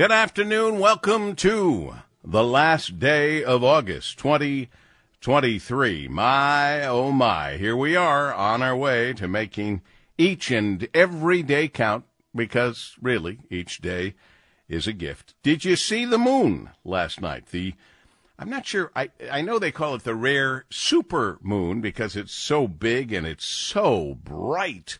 Good afternoon. Welcome to the last day of August 2023. My, oh my, here we are on our way to making each and every day count because really each day is a gift. Did you see the moon last night? The I'm not sure. I I know they call it the rare super moon because it's so big and it's so bright.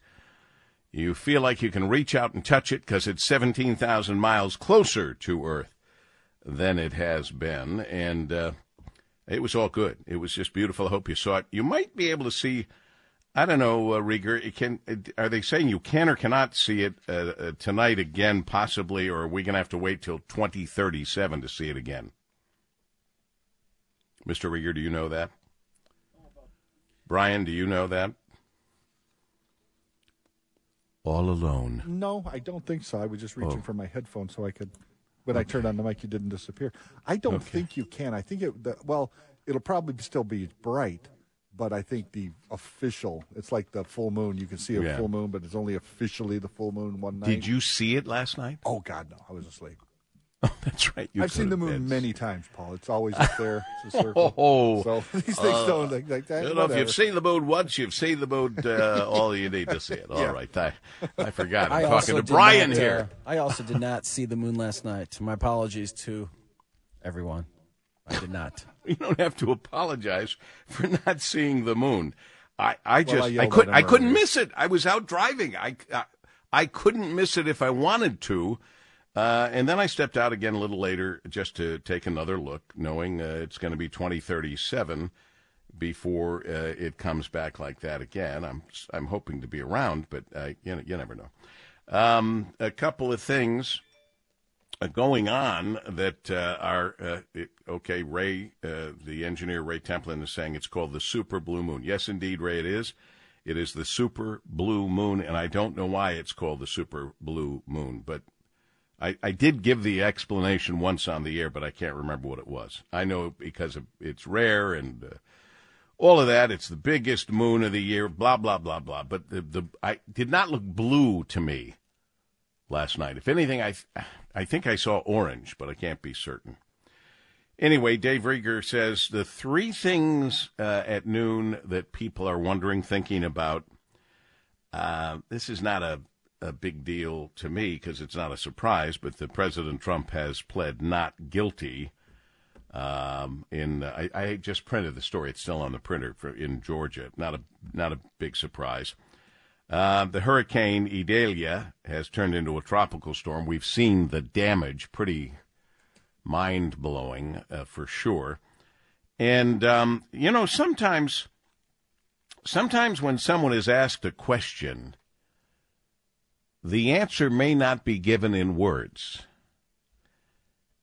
You feel like you can reach out and touch it because it's 17,000 miles closer to Earth than it has been. And uh, it was all good. It was just beautiful. I hope you saw it. You might be able to see, I don't know, uh, Rieger, can, are they saying you can or cannot see it uh, uh tonight again, possibly, or are we going to have to wait till 2037 to see it again? Mr. Rieger, do you know that? Brian, do you know that? All alone. No, I don't think so. I was just reaching oh. for my headphones so I could. When okay. I turned on the mic, you didn't disappear. I don't okay. think you can. I think it. The, well, it'll probably still be bright, but I think the official. It's like the full moon. You can see a yeah. full moon, but it's only officially the full moon one night. Did you see it last night? Oh God, no! I was asleep. Oh, that's right. You I've seen the moon many times, Paul. It's always up there. It's a circle. oh, so these things uh, don't like, like that. You know, if you've seen the moon once, you've seen the moon uh, all you need to see it. All yeah. right, I, I forgot. I'm I talking to Brian not, here. Uh, I also did not see the moon last night. My apologies to everyone. I did not. you don't have to apologize for not seeing the moon. I, I just well, I, I could I couldn't miss it. I was out driving. I, I I couldn't miss it if I wanted to. Uh, and then I stepped out again a little later just to take another look, knowing uh, it's going to be 2037 before uh, it comes back like that again. I'm I'm hoping to be around, but uh, you you never know. Um, a couple of things uh, going on that uh, are it, okay. Ray, the engineer Ray Templin is saying it's called the super blue moon. Yes, indeed, Ray, it is. It is the super blue moon, and I don't know why it's called the super blue moon, but I, I did give the explanation once on the air, but I can't remember what it was. I know because it's rare and uh, all of that. It's the biggest moon of the year, blah blah blah blah. But the the I did not look blue to me last night. If anything, I I think I saw orange, but I can't be certain. Anyway, Dave Rieger says the three things uh, at noon that people are wondering, thinking about. Uh, this is not a a big deal to me because it's not a surprise, but the President Trump has pled not guilty. Um, in I, I, just printed the story; it's still on the printer for, in Georgia. Not a not a big surprise. Uh, the hurricane Idalia has turned into a tropical storm. We've seen the damage, pretty mind blowing uh, for sure. And um, you know, sometimes, sometimes when someone is asked a question the answer may not be given in words.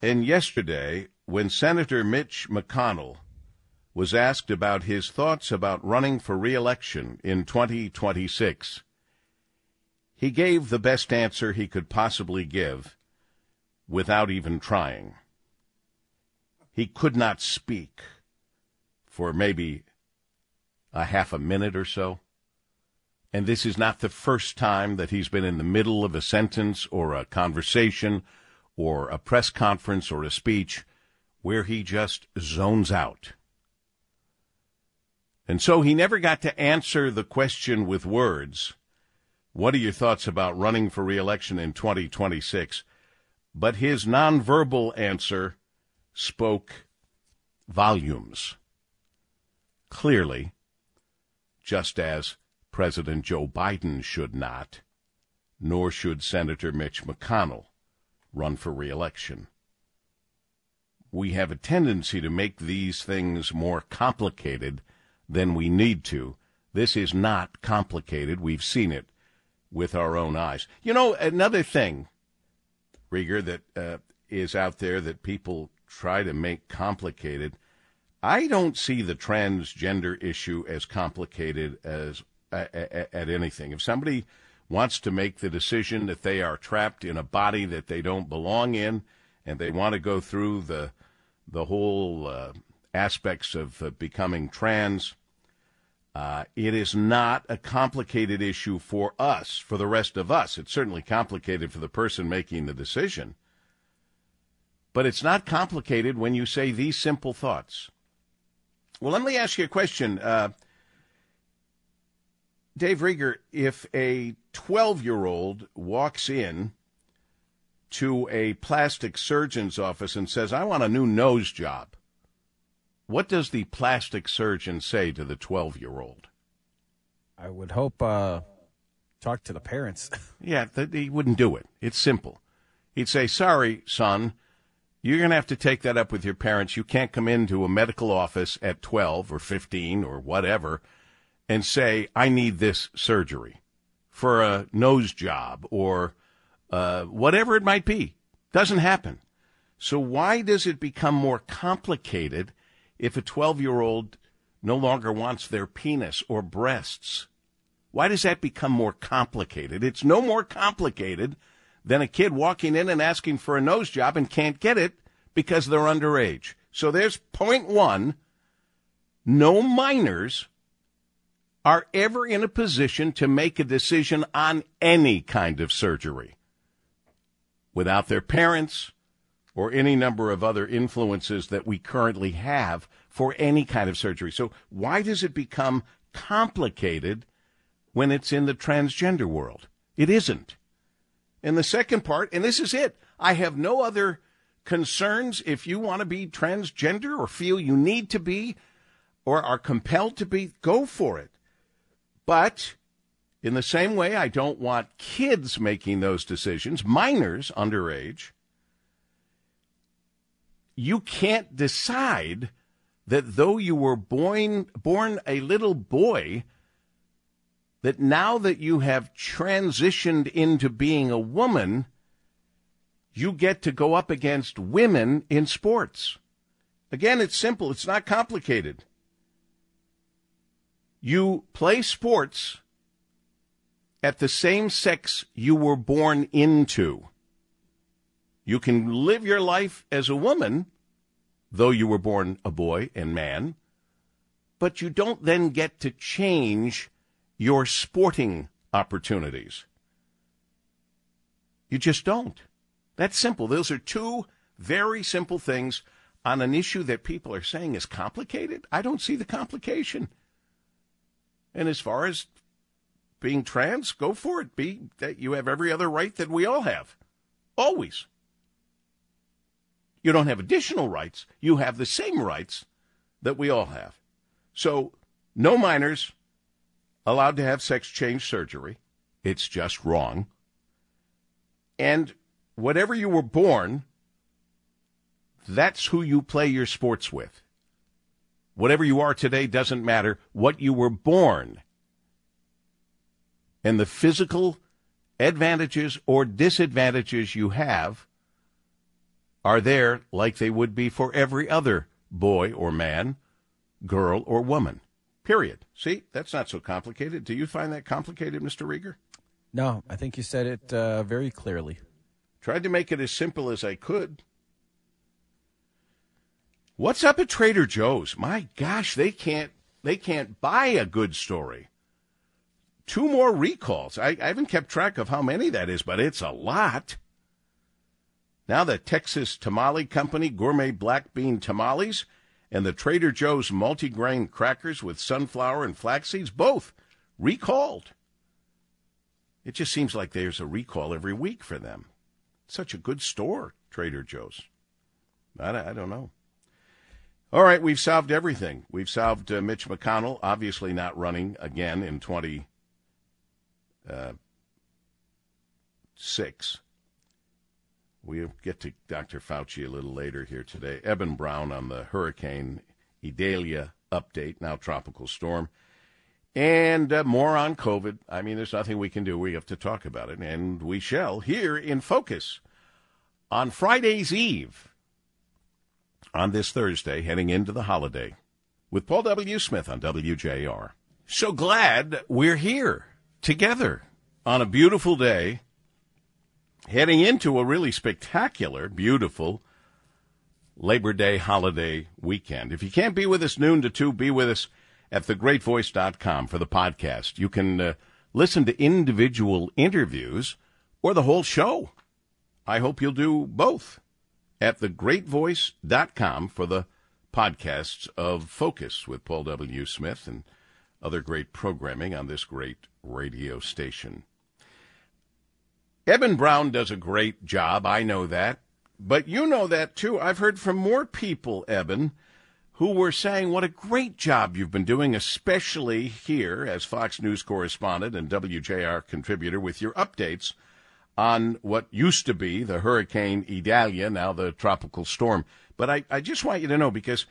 And yesterday, when Senator Mitch McConnell was asked about his thoughts about running for reelection in 2026, he gave the best answer he could possibly give without even trying. He could not speak for maybe a half a minute or so. And this is not the first time that he's been in the middle of a sentence or a conversation or a press conference or a speech where he just zones out. And so he never got to answer the question with words What are your thoughts about running for reelection in 2026? But his nonverbal answer spoke volumes. Clearly, just as President Joe Biden should not, nor should Senator Mitch McConnell run for reelection. We have a tendency to make these things more complicated than we need to. This is not complicated. We've seen it with our own eyes. You know, another thing, Rieger, that uh, is out there that people try to make complicated. I don't see the transgender issue as complicated as at, at anything. If somebody wants to make the decision that they are trapped in a body that they don't belong in, and they want to go through the the whole uh, aspects of uh, becoming trans, uh, it is not a complicated issue for us, for the rest of us. It's certainly complicated for the person making the decision. But it's not complicated when you say these simple thoughts. Well, let me ask you a question. Dave Rieger, if a 12 year old walks in to a plastic surgeon's office and says, I want a new nose job, what does the plastic surgeon say to the 12 year old? I would hope uh, talk to the parents. yeah, th- he wouldn't do it. It's simple. He'd say, Sorry, son, you're going to have to take that up with your parents. You can't come into a medical office at 12 or 15 or whatever and say, I need this surgery for a nose job or uh, whatever it might be. Doesn't happen. So why does it become more complicated if a 12 year old no longer wants their penis or breasts? Why does that become more complicated? It's no more complicated than a kid walking in and asking for a nose job and can't get it because they're underage. So there's point one. No minors are ever in a position to make a decision on any kind of surgery without their parents or any number of other influences that we currently have for any kind of surgery. So why does it become complicated when it's in the transgender world? It isn't. And the second part, and this is it, I have no other concerns if you want to be transgender or feel you need to be or are compelled to be, go for it. But in the same way, I don't want kids making those decisions, minors underage. You can't decide that though you were born, born a little boy, that now that you have transitioned into being a woman, you get to go up against women in sports. Again, it's simple, it's not complicated. You play sports at the same sex you were born into. You can live your life as a woman though you were born a boy and man, but you don't then get to change your sporting opportunities. You just don't. That's simple. Those are two very simple things on an issue that people are saying is complicated. I don't see the complication. And as far as being trans, go for it. Be that you have every other right that we all have. Always. You don't have additional rights. You have the same rights that we all have. So, no minors allowed to have sex change surgery. It's just wrong. And whatever you were born, that's who you play your sports with. Whatever you are today doesn't matter. What you were born and the physical advantages or disadvantages you have are there like they would be for every other boy or man, girl or woman. Period. See, that's not so complicated. Do you find that complicated, Mr. Rieger? No, I think you said it uh, very clearly. Tried to make it as simple as I could. What's up at Trader Joe's? My gosh, they can't they can't buy a good story. Two more recalls. I, I haven't kept track of how many that is, but it's a lot. Now the Texas Tamale Company gourmet black bean tamales and the Trader Joe's multigrain crackers with sunflower and flax seeds both recalled. It just seems like there's a recall every week for them. Such a good store, Trader Joe's. I, I don't know. All right, we've solved everything. We've solved uh, Mitch McConnell, obviously not running again in 26. Uh, We'll get to Dr. Fauci a little later here today. Eben Brown on the Hurricane Idalia update, now tropical storm. And uh, more on COVID. I mean, there's nothing we can do. We have to talk about it, and we shall here in focus on Friday's Eve, on this Thursday, heading into the holiday, with Paul W. Smith on WJR. So glad we're here together on a beautiful day heading into a really spectacular, beautiful Labor Day holiday weekend. If you can't be with us noon to 2, be with us at thegreatvoice.com for the podcast. You can uh, listen to individual interviews or the whole show. I hope you'll do both. At thegreatvoice.com for the podcasts of Focus with Paul W. Smith and other great programming on this great radio station. Eben Brown does a great job. I know that. But you know that too. I've heard from more people, Eben, who were saying what a great job you've been doing, especially here as Fox News correspondent and WJR contributor with your updates on what used to be the Hurricane Idalia, now the tropical storm. But I, I just want you to know because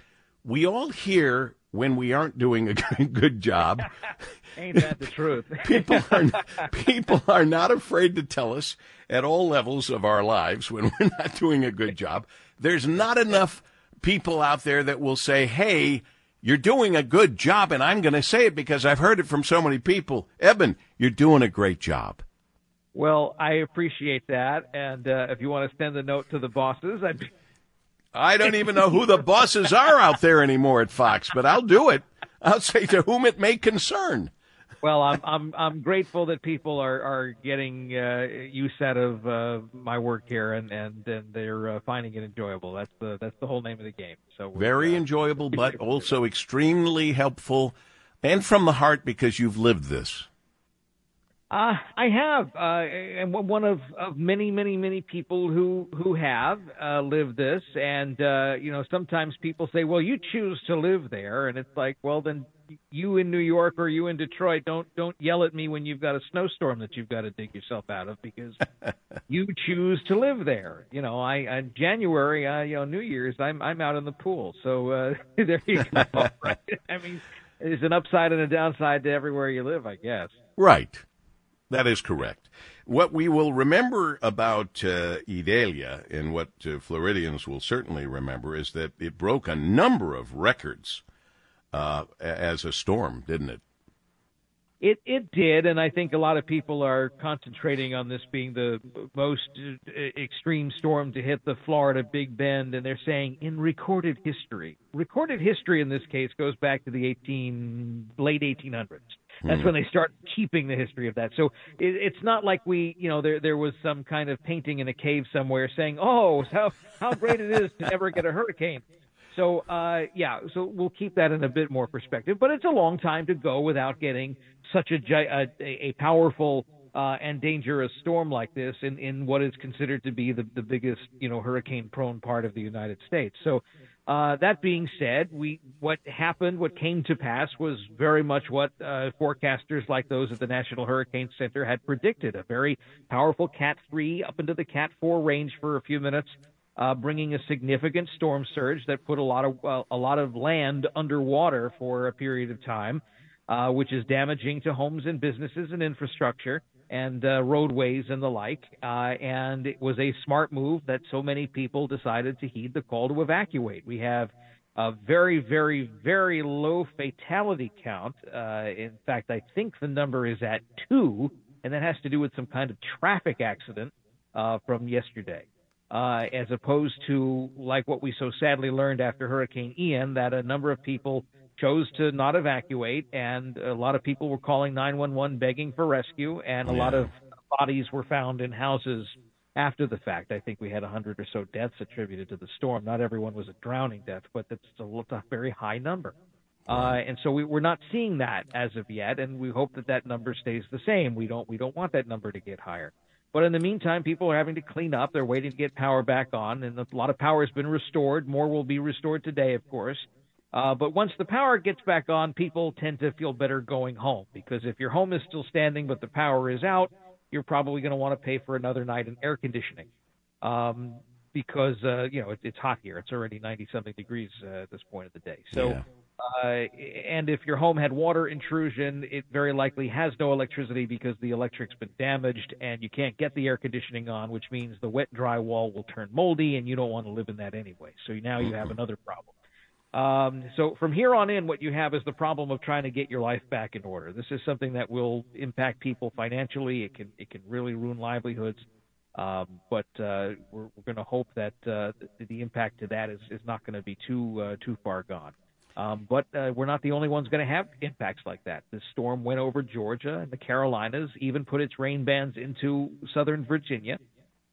we all hear when we aren't doing a good job. Ain't that the truth? people are people are not afraid to tell us at all levels of our lives when we're not doing a good job. There's not enough people out there that will say, "Hey, you're doing a good job," and I'm going to say it because I've heard it from so many people. Eben, you're doing a great job. Well, I appreciate that, and uh, if you want to send the note to the bosses, I'd be. I don't even know who the bosses are out there anymore at Fox, but I'll do it. I'll say to whom it may concern. Well, I'm I'm I'm grateful that people are are getting uh, use out of uh, my work here, and and, and they're uh, finding it enjoyable. That's the that's the whole name of the game. So very uh, enjoyable, but also extremely helpful, and from the heart because you've lived this. Uh, I have, uh, and one of, of many, many, many people who who have uh, lived this. And uh, you know, sometimes people say, "Well, you choose to live there," and it's like, "Well, then you in New York or you in Detroit, don't don't yell at me when you've got a snowstorm that you've got to dig yourself out of because you choose to live there." You know, I, I January, uh, you know, New Year's, I'm I'm out in the pool, so uh, there you go. right? I mean, there's an upside and a downside to everywhere you live, I guess. Right. That is correct. What we will remember about uh, Idalia, and what uh, Floridians will certainly remember, is that it broke a number of records uh, as a storm, didn't it? It it did, and I think a lot of people are concentrating on this being the most uh, extreme storm to hit the Florida Big Bend, and they're saying in recorded history. Recorded history in this case goes back to the 18 late 1800s. That's when they start keeping the history of that. So it, it's not like we, you know, there there was some kind of painting in a cave somewhere saying, "Oh, how how great it is to never get a hurricane." So uh, yeah, so we'll keep that in a bit more perspective. But it's a long time to go without getting such a a, a powerful uh, and dangerous storm like this in, in what is considered to be the, the biggest, you know, hurricane prone part of the United States. So uh, that being said, we what happened, what came to pass, was very much what uh, forecasters like those at the National Hurricane Center had predicted: a very powerful Cat three up into the Cat four range for a few minutes, uh, bringing a significant storm surge that put a lot of a lot of land underwater for a period of time, uh, which is damaging to homes and businesses and infrastructure and uh, roadways and the like. Uh, and it was a smart move that so many people decided to heed the call to evacuate. We have a very, very, very low fatality count. Uh, in fact, I think the number is at two, and that has to do with some kind of traffic accident uh, from yesterday. Uh, as opposed to like what we so sadly learned after Hurricane Ian, that a number of people chose to not evacuate, and a lot of people were calling 911 begging for rescue, and a yeah. lot of bodies were found in houses after the fact. I think we had 100 or so deaths attributed to the storm. Not everyone was a drowning death, but that's a, a very high number. Uh, and so we, we're not seeing that as of yet, and we hope that that number stays the same. We don't we don't want that number to get higher. But in the meantime, people are having to clean up. They're waiting to get power back on, and a lot of power has been restored. More will be restored today, of course. Uh, but once the power gets back on, people tend to feel better going home because if your home is still standing but the power is out, you're probably going to want to pay for another night in air conditioning um, because uh, you know it, it's hot here. It's already 90 something degrees uh, at this point of the day. So. Yeah. Uh, and if your home had water intrusion, it very likely has no electricity because the electric's been damaged and you can't get the air conditioning on, which means the wet drywall will turn moldy and you don't want to live in that anyway. So now you have another problem. Um, so from here on in, what you have is the problem of trying to get your life back in order. This is something that will impact people financially. It can it can really ruin livelihoods. Um, but uh, we're, we're going to hope that uh, the, impact to that is, is not going to be too uh, too far gone. Um, but uh, we're not the only ones going to have impacts like that. The storm went over Georgia and the Carolinas, even put its rain bands into southern Virginia.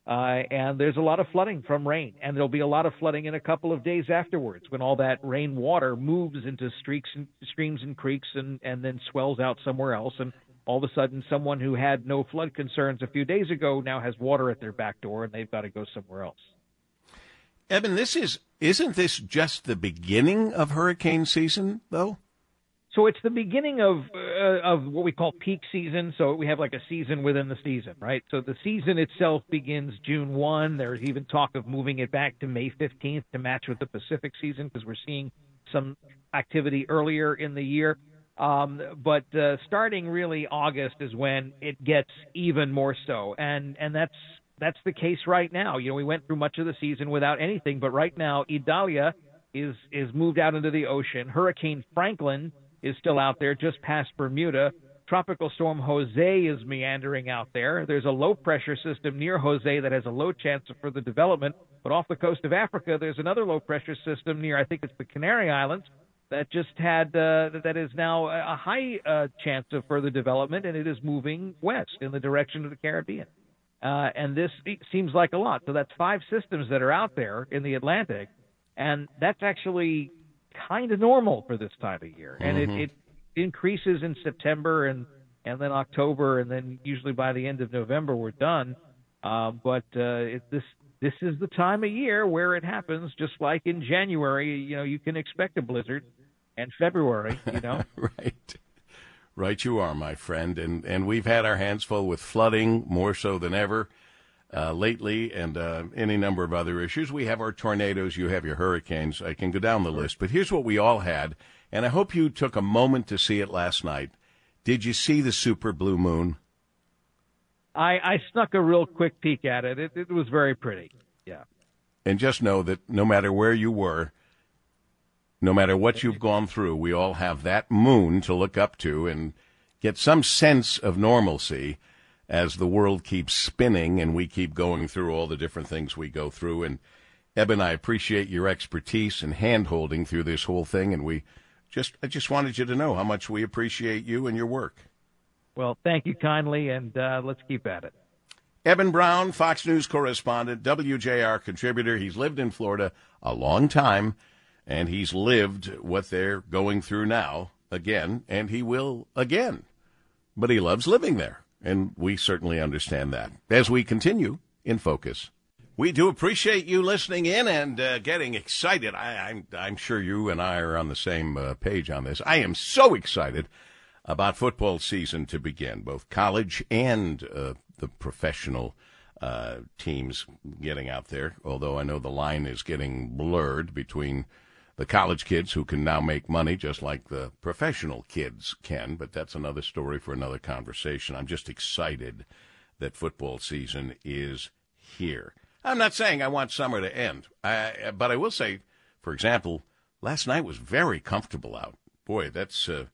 Uh, and there's a lot of flooding from rain, and there'll be a lot of flooding in a couple of days afterwards when all that rain water moves into streaks and streams and creeks and, and then swells out somewhere else. And all of a sudden, someone who had no flood concerns a few days ago now has water at their back door, and they've got to go somewhere else. Evan, this is isn't this just the beginning of hurricane season, though? So it's the beginning of uh, of what we call peak season. So we have like a season within the season, right? So the season itself begins June 1. There's even talk of moving it back to May 15th to match with the Pacific season because we're seeing some activity earlier in the year. Um, but uh, starting really August is when it gets even more so, and and that's that's the case right now. You know, we went through much of the season without anything, but right now Idalia is is moved out into the ocean. Hurricane Franklin is still out there just past Bermuda. Tropical storm Jose is meandering out there. There's a low pressure system near Jose that has a low chance of further development. But off the coast of Africa, there's another low pressure system near, I think it's the Canary Islands, that just had uh, that is now a high uh, chance of further development, and it is moving west in the direction of the Caribbean. Uh, and this seems like a lot. So that's five systems that are out there in the Atlantic, and that's actually kind of normal for this time of year. And mm-hmm. it, it increases in September and and then October, and then usually by the end of November we're done. Uh, but uh, it, this this is the time of year where it happens. Just like in January, you know, you can expect a blizzard, and February, you know, right. Right, you are, my friend, and and we've had our hands full with flooding more so than ever uh, lately, and uh, any number of other issues. We have our tornadoes, you have your hurricanes. I can go down the list, but here's what we all had, and I hope you took a moment to see it last night. Did you see the super blue moon? I, I snuck a real quick peek at it. It, it was very pretty. Yeah. And just know that no matter where you were, no matter what you've gone through, we all have that moon to look up to and get some sense of normalcy as the world keeps spinning and we keep going through all the different things we go through. And Eben, I appreciate your expertise and handholding through this whole thing. And we just, I just wanted you to know how much we appreciate you and your work. Well, thank you kindly, and uh, let's keep at it. Eben Brown, Fox News correspondent, WJR contributor. He's lived in Florida a long time and he's lived what they're going through now again, and he will again. But he loves living there, and we certainly understand that. As we continue in focus, we do appreciate you listening in and uh, getting excited. I, am I'm, I'm sure you and I are on the same uh, page on this. I am so excited about football season to begin, both college and uh, the professional uh, teams getting out there. Although I know the line is getting blurred between the college kids who can now make money just like the professional kids can, but that's another story for another conversation. I'm just excited that football season is here. I'm not saying I want summer to end, I, but I will say, for example, last night was very comfortable out. Boy, that's uh,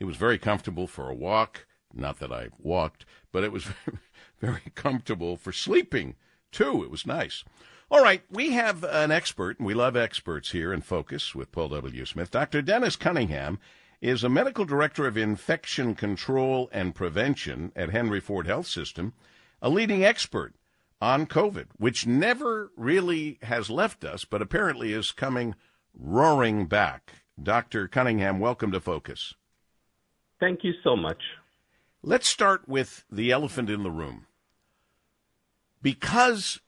it was very comfortable for a walk. Not that I walked, but it was very comfortable for sleeping too. It was nice. All right, we have an expert, and we love experts here in Focus with Paul W. Smith. Dr. Dennis Cunningham is a medical director of infection control and prevention at Henry Ford Health System, a leading expert on COVID, which never really has left us, but apparently is coming roaring back. Dr. Cunningham, welcome to Focus. Thank you so much. Let's start with the elephant in the room. Because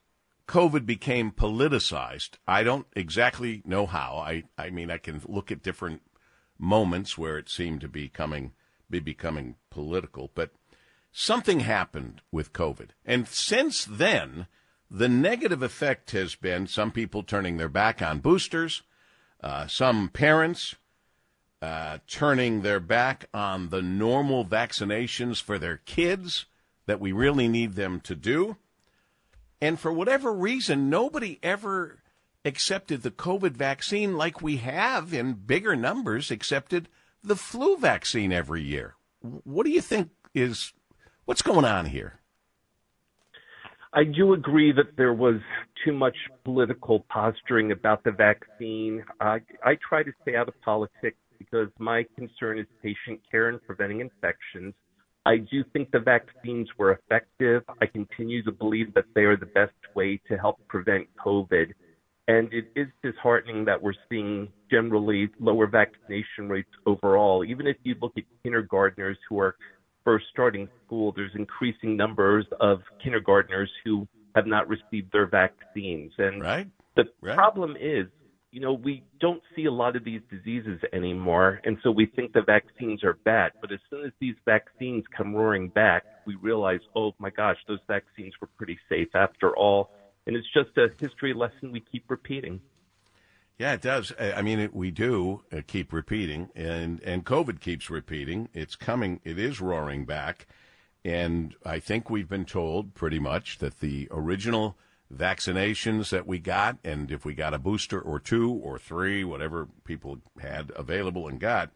COVID became politicized. I don't exactly know how. I, I mean, I can look at different moments where it seemed to be coming, be becoming political, but something happened with COVID. And since then, the negative effect has been some people turning their back on boosters, uh, some parents uh, turning their back on the normal vaccinations for their kids that we really need them to do. And for whatever reason, nobody ever accepted the COVID vaccine like we have in bigger numbers accepted the flu vaccine every year. What do you think is what's going on here? I do agree that there was too much political posturing about the vaccine. I, I try to stay out of politics because my concern is patient care and preventing infections. I do think the vaccines were effective. I continue to believe that they are the best way to help prevent COVID. And it is disheartening that we're seeing generally lower vaccination rates overall. Even if you look at kindergartners who are first starting school, there's increasing numbers of kindergartners who have not received their vaccines. And right. the right. problem is, you know, we don't see a lot of these diseases anymore, and so we think the vaccines are bad. But as soon as these vaccines come roaring back, we realize, oh my gosh, those vaccines were pretty safe after all and it's just a history lesson we keep repeating. Yeah, it does. I mean, it, we do uh, keep repeating, and and COVID keeps repeating. It's coming. It is roaring back, and I think we've been told pretty much that the original vaccinations that we got, and if we got a booster or two or three, whatever people had available and got,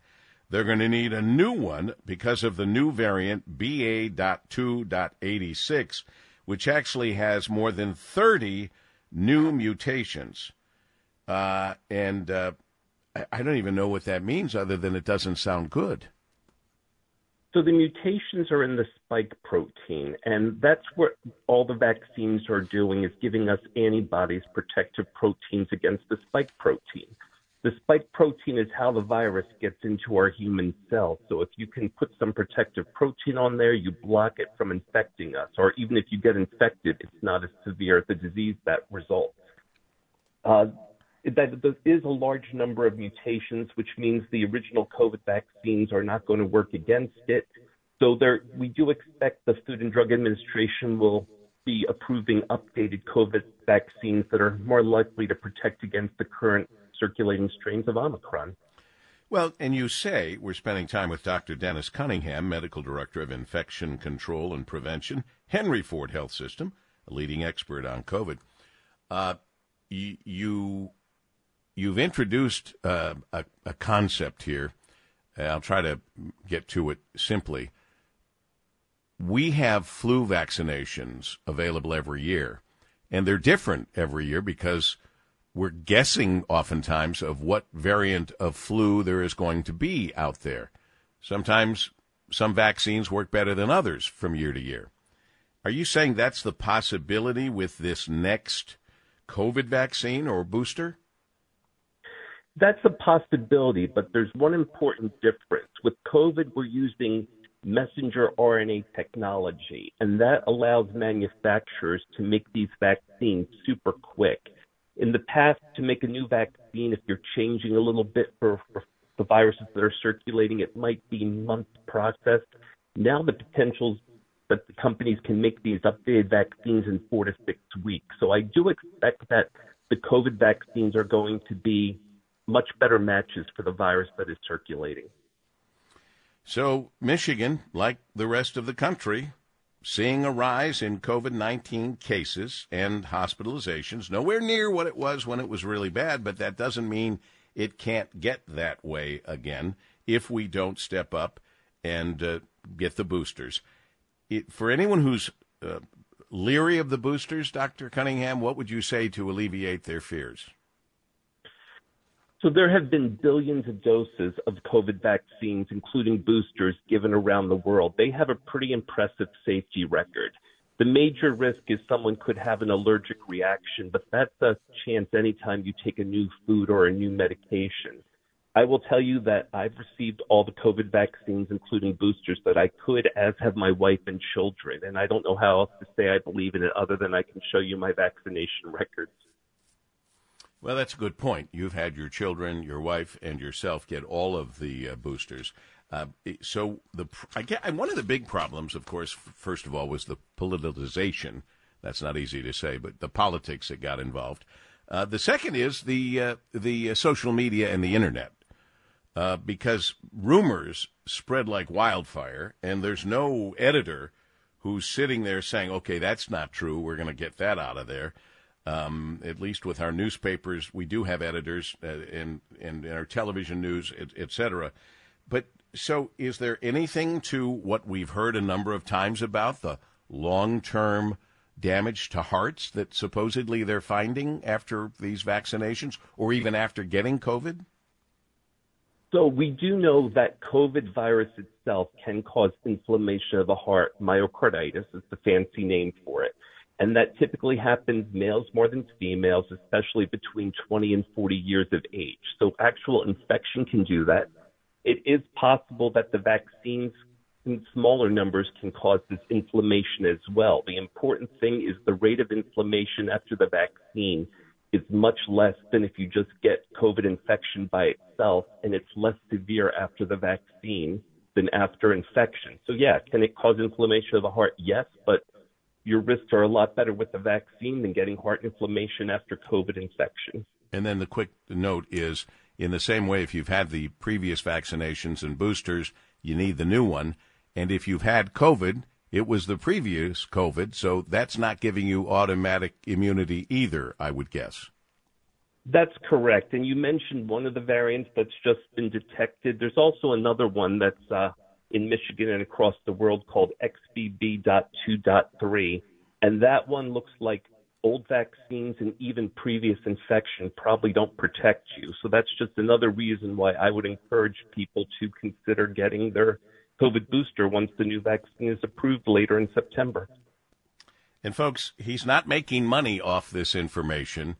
they're going to need a new one because of the new variant BA.2.86 which actually has more than 30 new mutations. Uh, and uh, I don't even know what that means other than it doesn't sound good. So the mutations are in the spike protein, and that's what all the vaccines are doing is giving us antibodies, protective proteins against the spike protein. The spike protein is how the virus gets into our human cells. So if you can put some protective protein on there, you block it from infecting us. Or even if you get infected, it's not as severe the disease that results. Uh, that there is a large number of mutations, which means the original COVID vaccines are not going to work against it. So there, we do expect the Food and Drug Administration will be approving updated COVID vaccines that are more likely to protect against the current circulating strains of Omicron. Well, and you say we're spending time with Dr. Dennis Cunningham, Medical Director of Infection Control and Prevention, Henry Ford Health System, a leading expert on COVID. Uh, you you've introduced uh, a, a, concept here. I'll try to get to it simply. We have flu vaccinations available every year, and they're different every year because we're guessing oftentimes of what variant of flu there is going to be out there. Sometimes some vaccines work better than others from year to year. Are you saying that's the possibility with this next COVID vaccine or booster? That's a possibility, but there's one important difference. With COVID, we're using messenger RNA technology, and that allows manufacturers to make these vaccines super quick. In the past, to make a new vaccine, if you're changing a little bit for, for the viruses that are circulating, it might be months process. Now the potentials that the companies can make these updated vaccines in four to six weeks. So I do expect that the COVID vaccines are going to be much better matches for the virus that is circulating. So, Michigan, like the rest of the country, seeing a rise in COVID 19 cases and hospitalizations, nowhere near what it was when it was really bad, but that doesn't mean it can't get that way again if we don't step up and uh, get the boosters. It, for anyone who's uh, leery of the boosters, Dr. Cunningham, what would you say to alleviate their fears? So there have been billions of doses of COVID vaccines, including boosters, given around the world. They have a pretty impressive safety record. The major risk is someone could have an allergic reaction, but that's a chance anytime you take a new food or a new medication. I will tell you that I've received all the COVID vaccines, including boosters, that I could, as have my wife and children. And I don't know how else to say I believe in it other than I can show you my vaccination records. Well, that's a good point. You've had your children, your wife, and yourself get all of the uh, boosters. Uh, so the I get, one of the big problems, of course, first of all, was the politicization. That's not easy to say, but the politics that got involved. Uh, the second is the uh, the uh, social media and the internet, uh, because rumors spread like wildfire, and there's no editor who's sitting there saying, "Okay, that's not true. We're going to get that out of there." Um, at least with our newspapers, we do have editors uh, in, in, in our television news, et, cetera. But so, is there anything to what we've heard a number of times about the long-term damage to hearts that supposedly they're finding after these vaccinations, or even after getting COVID? So we do know that COVID virus itself can cause inflammation of the heart. Myocarditis is the fancy name for it. And that typically happens males more than females, especially between 20 and 40 years of age. So actual infection can do that. It is possible that the vaccines in smaller numbers can cause this inflammation as well. The important thing is the rate of inflammation after the vaccine is much less than if you just get COVID infection by itself, and it's less severe after the vaccine than after infection. So, yeah, can it cause inflammation of the heart? Yes, but your risks are a lot better with the vaccine than getting heart inflammation after COVID infection. And then the quick note is in the same way, if you've had the previous vaccinations and boosters, you need the new one. And if you've had COVID, it was the previous COVID, so that's not giving you automatic immunity either, I would guess. That's correct. And you mentioned one of the variants that's just been detected. There's also another one that's uh, in Michigan and across the world called XBB.2.3. And that one looks like old vaccines and even previous infection probably don't protect you. So that's just another reason why I would encourage people to consider getting their COVID booster once the new vaccine is approved later in September. And folks, he's not making money off this information.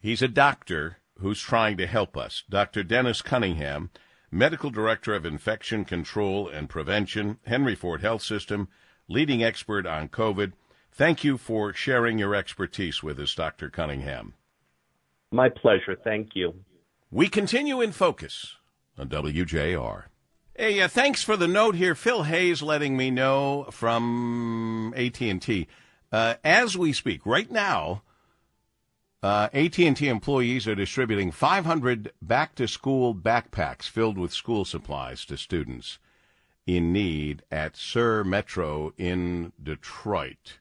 He's a doctor who's trying to help us. Dr. Dennis Cunningham, Medical Director of Infection Control and Prevention, Henry Ford Health System, leading expert on COVID. Thank you for sharing your expertise with us, Dr. Cunningham. My pleasure. Thank you. We continue in focus on WJR. Hey, uh, thanks for the note here. Phil Hayes letting me know from AT&T. Uh, as we speak, right now, uh, AT&T employees are distributing 500 back-to-school backpacks filled with school supplies to students in need at SUR Metro in Detroit.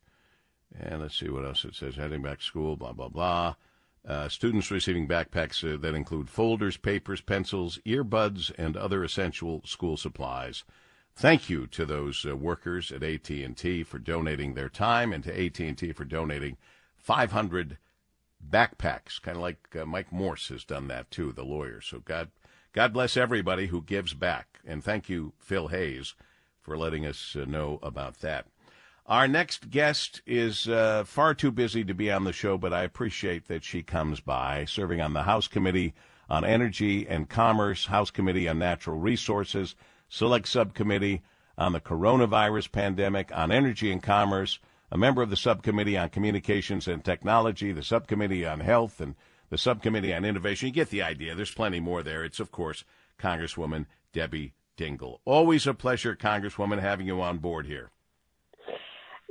And let's see what else it says. Heading back to school, blah, blah, blah. Uh, students receiving backpacks uh, that include folders, papers, pencils, earbuds, and other essential school supplies. Thank you to those uh, workers at AT&T for donating their time, and to AT&T for donating 500 backpacks, kind of like uh, Mike Morse has done that too, the lawyer. So God, God bless everybody who gives back, and thank you, Phil Hayes, for letting us uh, know about that. Our next guest is uh, far too busy to be on the show, but I appreciate that she comes by, serving on the House Committee on Energy and Commerce, House Committee on Natural Resources, Select Subcommittee on the Coronavirus Pandemic, on Energy and Commerce, a member of the Subcommittee on Communications and Technology, the Subcommittee on Health, and the Subcommittee on Innovation. You get the idea. There's plenty more there. It's, of course, Congresswoman Debbie Dingell. Always a pleasure, Congresswoman, having you on board here.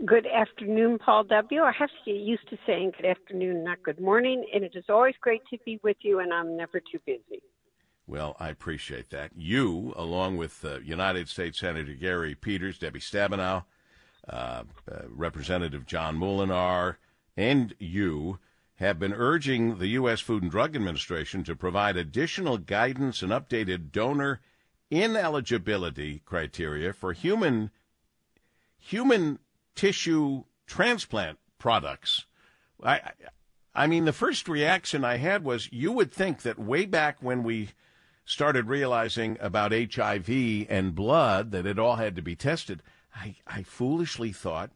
Good afternoon, Paul W. I have to get used to saying good afternoon, not good morning, and it is always great to be with you, and I'm never too busy. Well, I appreciate that. You, along with uh, United States Senator Gary Peters, Debbie Stabenow, uh, uh, Representative John Moolenaar, and you, have been urging the U.S. Food and Drug Administration to provide additional guidance and updated donor ineligibility criteria for human human tissue transplant products. I, I mean, the first reaction I had was you would think that way back when we started realizing about HIV and blood that it all had to be tested, I, I foolishly thought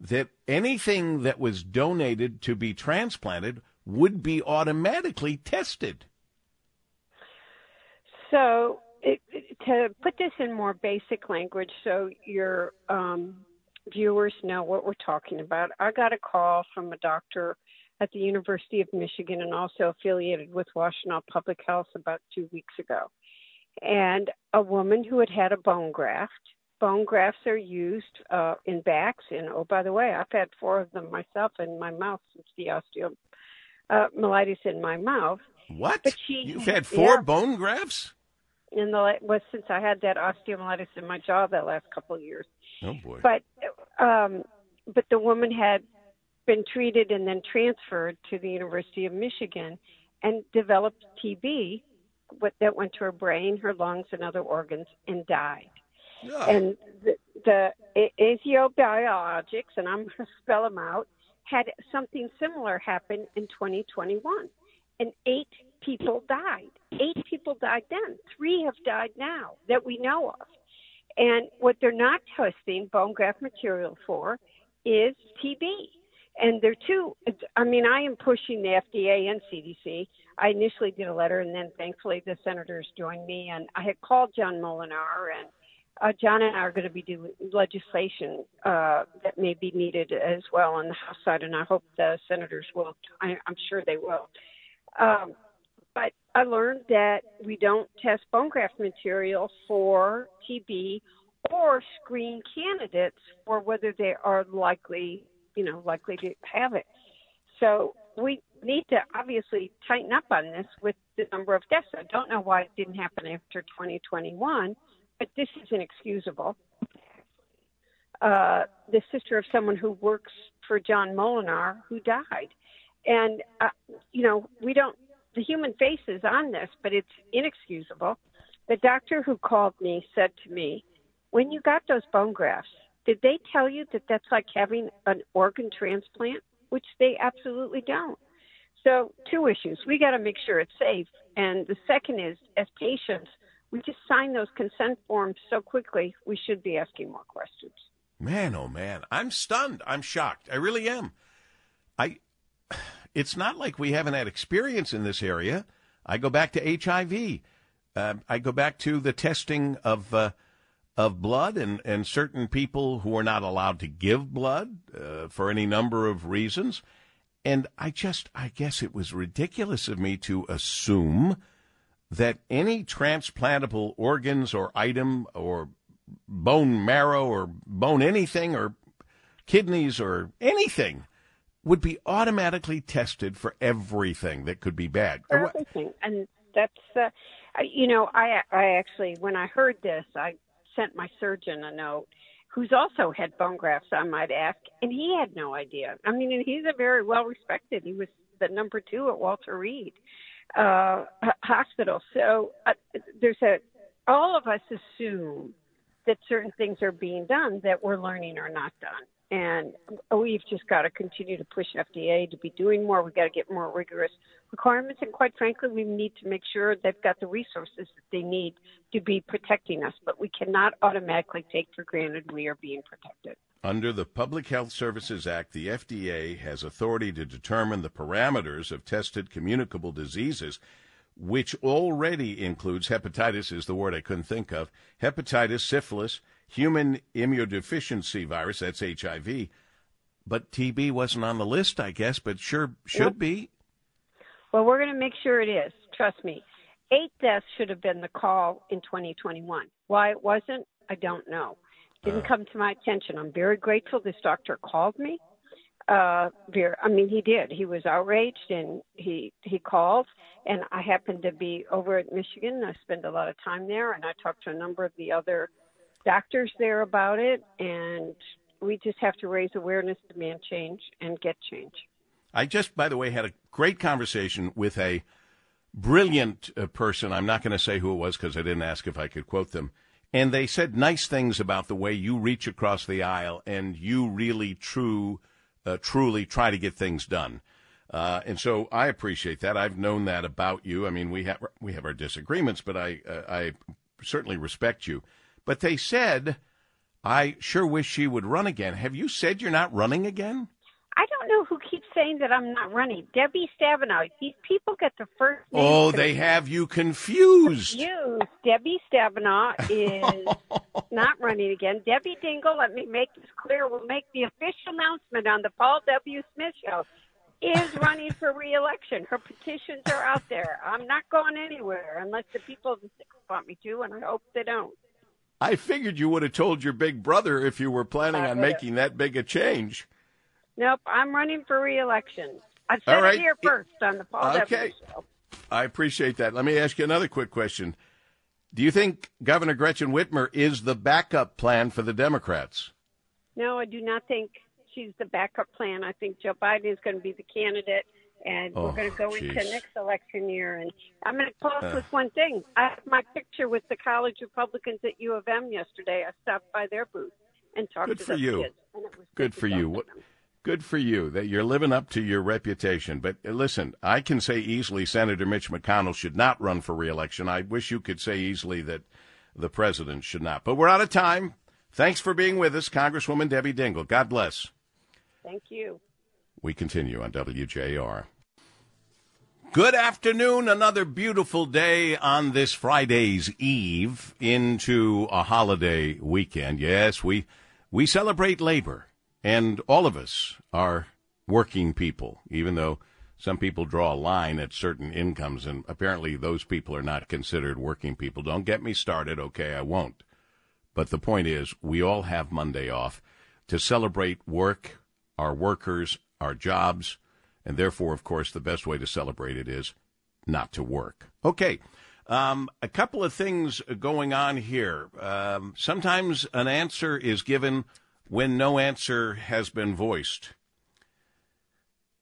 that anything that was donated to be transplanted would be automatically tested. So, it, to put this in more basic language, so your um, viewers know what we're talking about. I got a call from a doctor at the University of Michigan and also affiliated with Washtenaw Public Health about two weeks ago. And a woman who had had a bone graft. Bone grafts are used uh, in backs, and oh, by the way, I've had four of them myself in my mouth since the osteomyelitis uh, in my mouth. What? But she, You've had four yeah, bone grafts? In the was since I had that osteomyelitis in my jaw that last couple of years. Oh boy! But um, but the woman had been treated and then transferred to the University of Michigan and developed TB what, that went to her brain, her lungs, and other organs and died. Yeah. And the, the Aziyo Biologics, and I'm going to spell them out, had something similar happen in 2021. And eight people died. Eight people died then. Three have died now that we know of. And what they're not testing bone graft material for is TB. And they're two, I mean, I am pushing the FDA and CDC. I initially did a letter, and then thankfully the senators joined me. And I had called John Moolenaar and uh, John and I are going to be doing legislation uh, that may be needed as well on the House side, and I hope the senators will. I, I'm sure they will. Um, but I learned that we don't test bone graft material for TB or screen candidates for whether they are likely, you know, likely to have it. So we need to obviously tighten up on this with the number of deaths. I don't know why it didn't happen after 2021, but this is inexcusable. Uh, the sister of someone who works for John Moolenaar, who died. And, uh, you know, we don't, the human face is on this, but it's inexcusable. The doctor who called me said to me, when you got those bone grafts, did they tell you that that's like having an organ transplant? Which they absolutely don't. So, two issues. We got to make sure it's safe. And the second is, as patients, we just sign those consent forms so quickly, we should be asking more questions. Man, oh man, I'm stunned. I'm shocked. I really am. I it's not like we haven't had experience in this area. I go back to HIV. Uh, I go back to the testing of uh, of blood and, and certain people who are not allowed to give blood uh, for any number of reasons. And I just, I guess it was ridiculous of me to assume that any transplantable organs or item or bone marrow or bone anything or kidneys or anything would be automatically tested for everything that could be bad. Everything, and that's uh, you know, I I actually when I heard this, I sent my surgeon a note, who's also had bone grafts, I might ask, and he had no idea. I mean, and he's a very well respected. He was the number two at Walter Reed uh, Hospital. So uh, there's a all of us assume that certain things are being done that we're learning are not done. And we've just got to continue to push FDA to be doing more. We've got to get more rigorous requirements. And quite frankly, we need to make sure they've got the resources that they need to be protecting us. But we cannot automatically take for granted we are being protected. Under the Public Health Services Act, the FDA has authority to determine the parameters of tested communicable diseases, which already includes hepatitis, is the word I couldn't think of, hepatitis, syphilis, human immunodeficiency virus, that's HIV. But TB wasn't on the list, I guess, but sure should be. Well, we're going to make sure it is. Trust me. Eight deaths should have been the call in 2021. Why it wasn't, I don't know. Didn't uh. come to my attention. I'm very grateful this doctor called me. Uh, very, I mean, he did. He was outraged and he he called. And I happened to be over at Michigan. I spend a lot of time there, and I talked to a number of the other doctors there about it, and we just have to raise awareness, demand change, and get change. I just, by the way, had a great conversation with a brilliant uh, person. I'm not going to say who it was because I didn't ask if I could quote them. And they said nice things about the way you reach across the aisle and you really true, uh, truly try to get things done. Uh, and so I appreciate that. I've known that about you. I mean, we have we have our disagreements, but I uh, I certainly respect you. But they said, I sure wish she would run again. Have you said you're not running again? I don't know who saying that I'm not running. Debbie Stabenow. These people get the first. oh, they have you confused. Confused. Debbie Stabenow is not running again. Debbie Dingell. Let me make this clear. We'll make the official announcement on the Paul W. Smith show. Is running for reelection. Her petitions are out there. I'm not going anywhere unless the people want me to, and I hope they don't. I figured you would have told your big brother if you were planning on making that big a change. Nope, I'm running for reelection. I said right. it here first on the Paul okay. show. I appreciate that. Let me ask you another quick question. Do you think Governor Gretchen Whitmer is the backup plan for the Democrats? No, I do not think she's the backup plan. I think Joe Biden is going to be the candidate and oh, we're going to go geez. into next election year. And I'm going to close uh, with one thing. I have my picture with the college Republicans at U of M yesterday. I stopped by their booth and talked good to for you. kids. Good, good for you. Good for you that you're living up to your reputation. But uh, listen, I can say easily Senator Mitch McConnell should not run for reelection. I wish you could say easily that the president should not. But we're out of time. Thanks for being with us, Congresswoman Debbie Dingell. God bless. Thank you. We continue on WJR. Good afternoon. Another beautiful day on this Friday's Eve into a holiday weekend. Yes, we we celebrate labor, and all of us are working people, even though some people draw a line at certain incomes, and apparently those people are not considered working people. Don't get me started, okay? I won't. But the point is, we all have Monday off to celebrate work, our workers, our jobs, and therefore, of course, the best way to celebrate it is not to work. Okay. Um, a couple of things going on here. Um, sometimes an answer is given when no answer has been voiced.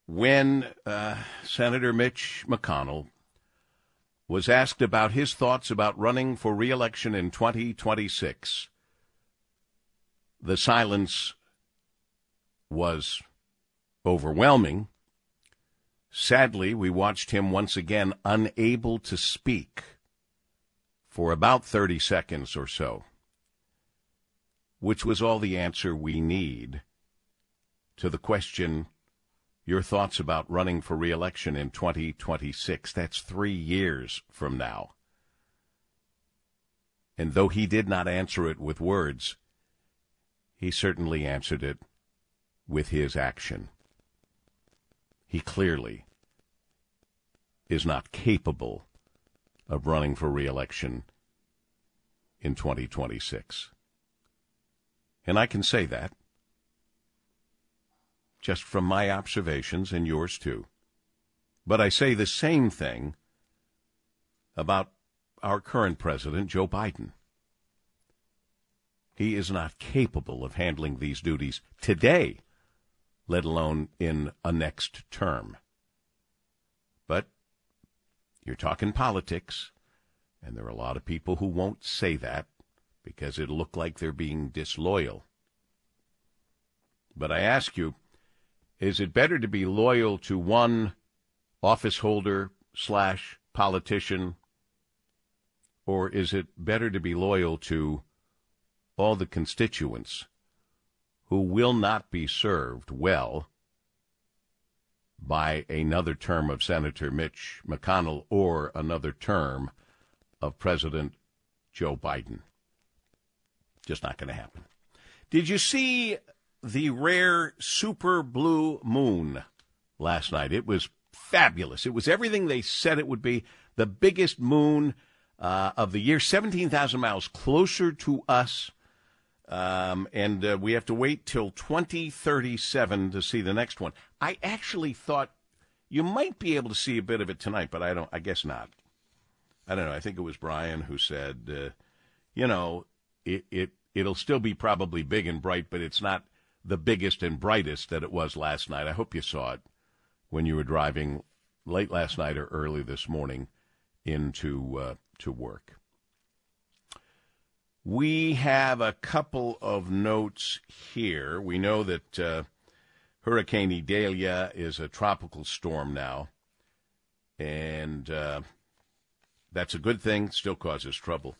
When uh, Senator Mitch McConnell was asked about his thoughts about running for reelection in 2026, the silence was overwhelming. Sadly, we watched him once again unable to speak for about 30 seconds or so, which was all the answer we need to the question your thoughts about running for reelection in 2026. That's three years from now. And though he did not answer it with words, he certainly answered it with his action. He clearly is not capable of running for reelection in 2026. And I can say that just from my observations and yours too. But I say the same thing about our current president, Joe Biden. He is not capable of handling these duties today, let alone in a next term. But you're talking politics, and there are a lot of people who won't say that because it'll look like they're being disloyal. But I ask you, is it better to be loyal to one office holder slash politician, or is it better to be loyal to all the constituents who will not be served well by another term of Senator Mitch McConnell or another term of President Joe Biden. Just not going to happen. Did you see the rare super blue moon last night? It was fabulous. It was everything they said it would be. The biggest moon uh, of the year, 17,000 miles closer to us. Um, and uh, we have to wait till 2037 to see the next one. I actually thought you might be able to see a bit of it tonight, but I don't. I guess not. I don't know. I think it was Brian who said, uh, you know, it, it it'll still be probably big and bright, but it's not the biggest and brightest that it was last night. I hope you saw it when you were driving late last night or early this morning into uh, to work. We have a couple of notes here. We know that uh, Hurricane Idalia is a tropical storm now, and uh, that's a good thing. Still causes trouble.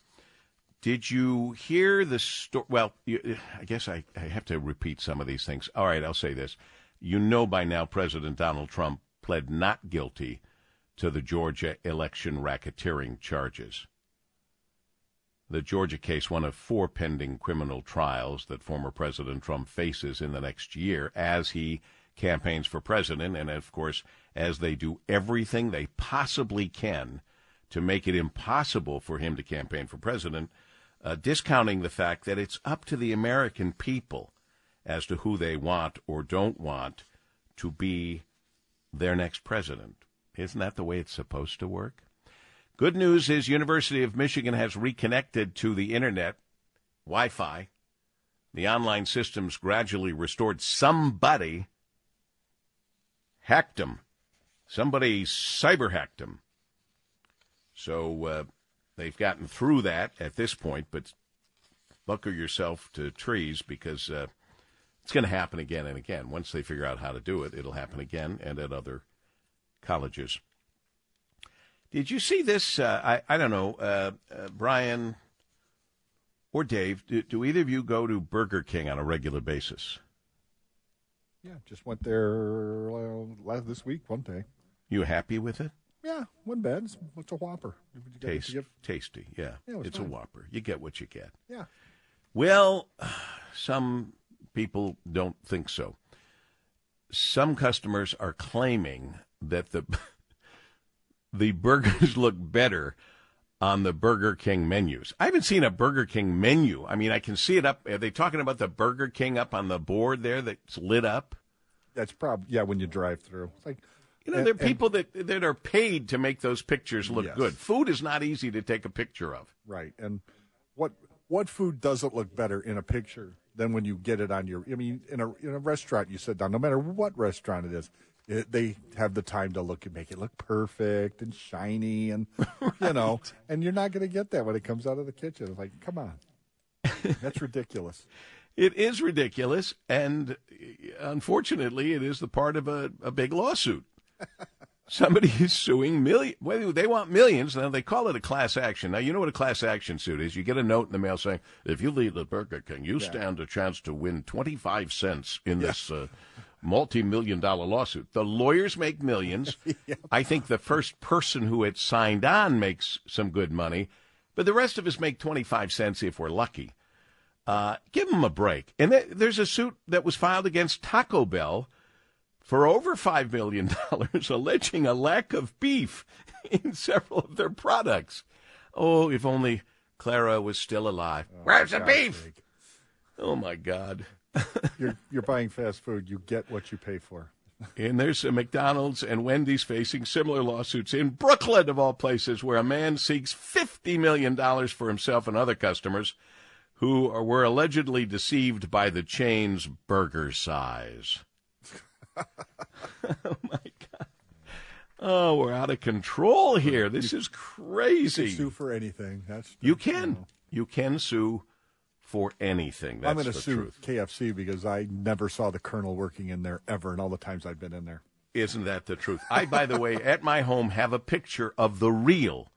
Did you hear the story? Well, you, I guess I, I have to repeat some of these things. All right, I'll say this. You know by now President Donald Trump pled not guilty to the Georgia election racketeering charges. The Georgia case, one of four pending criminal trials that former President Trump faces in the next year as he campaigns for president, and of course, as they do everything they possibly can to make it impossible for him to campaign for president, uh, discounting the fact that it's up to the American people as to who they want or don't want to be their next president. Isn't that the way it's supposed to work? Good news is University of Michigan has reconnected to the internet, Wi-Fi. The online systems gradually restored. Somebody hacked them. Somebody cyber hacked them. So uh, they've gotten through that at this point, but buckle yourself to trees because uh, It's going to happen again and again. Once they figure out how to do it, it'll happen again and at other colleges. Did you see this? Uh, I I don't know, uh, uh, Brian or Dave. Do, do, either of you go to Burger King on a regular basis? Yeah, just went there last this week one day. You happy with it? Yeah, wasn't bad. It's, it's a Whopper. Taste, tasty, yeah. yeah it it's fine. a Whopper. You get what you get. Yeah. Well, some people don't think so. Some customers are claiming that the the burgers look better on the Burger King menus. I haven't seen a Burger King menu. I mean, I can see it up. Are they talking about the Burger King up on the board there that's lit up? That's probably yeah. When you drive through, it's like you know, there are people that that are paid to make those pictures look yes. good. Food is not easy to take a picture of. Right, and what what food doesn't look better in a picture than when you get it on your? I mean, in a in a restaurant, you sit down. No matter what restaurant it is, it, they have the time to look and make it look perfect and shiny, and right. you know, and you're not going to get that when it comes out of the kitchen. It's like, come on, that's ridiculous. It is ridiculous, and uh, unfortunately, it is the part of a, a big lawsuit. Somebody is suing million. Well, they want millions. Now they call it a class action. Now you know what a class action suit is. You get a note in the mail saying, "If you leave the Burger King, you yeah. stand a chance to win twenty five cents in yeah. this uh, multi-million dollar lawsuit." The lawyers make millions. yep. I think the first person who had signed on makes some good money, but the rest of us make twenty five cents if we're lucky. Uh, give them a break. And th- there's a suit that was filed against Taco Bell for over $5 million, alleging a lack of beef in several of their products. Oh, if only Clara was still alive. Oh, Where's the beef? Sake. Oh, my God. you're, you're buying fast food. You get what you pay for. and there's a McDonald's and Wendy's facing similar lawsuits in Brooklyn, of all places, where a man seeks $50 million for himself and other customers who were allegedly deceived by the chain's burger size. oh my god. Oh, we're out of control here. This is crazy. You can sue for anything. That's you can. You, know. you can sue for anything. That's I'm going to sue truth. KFC because I never saw the Colonel working in there ever, in all the times I've been in there. Isn't that the truth? I, by the way, at my home have a picture of the real,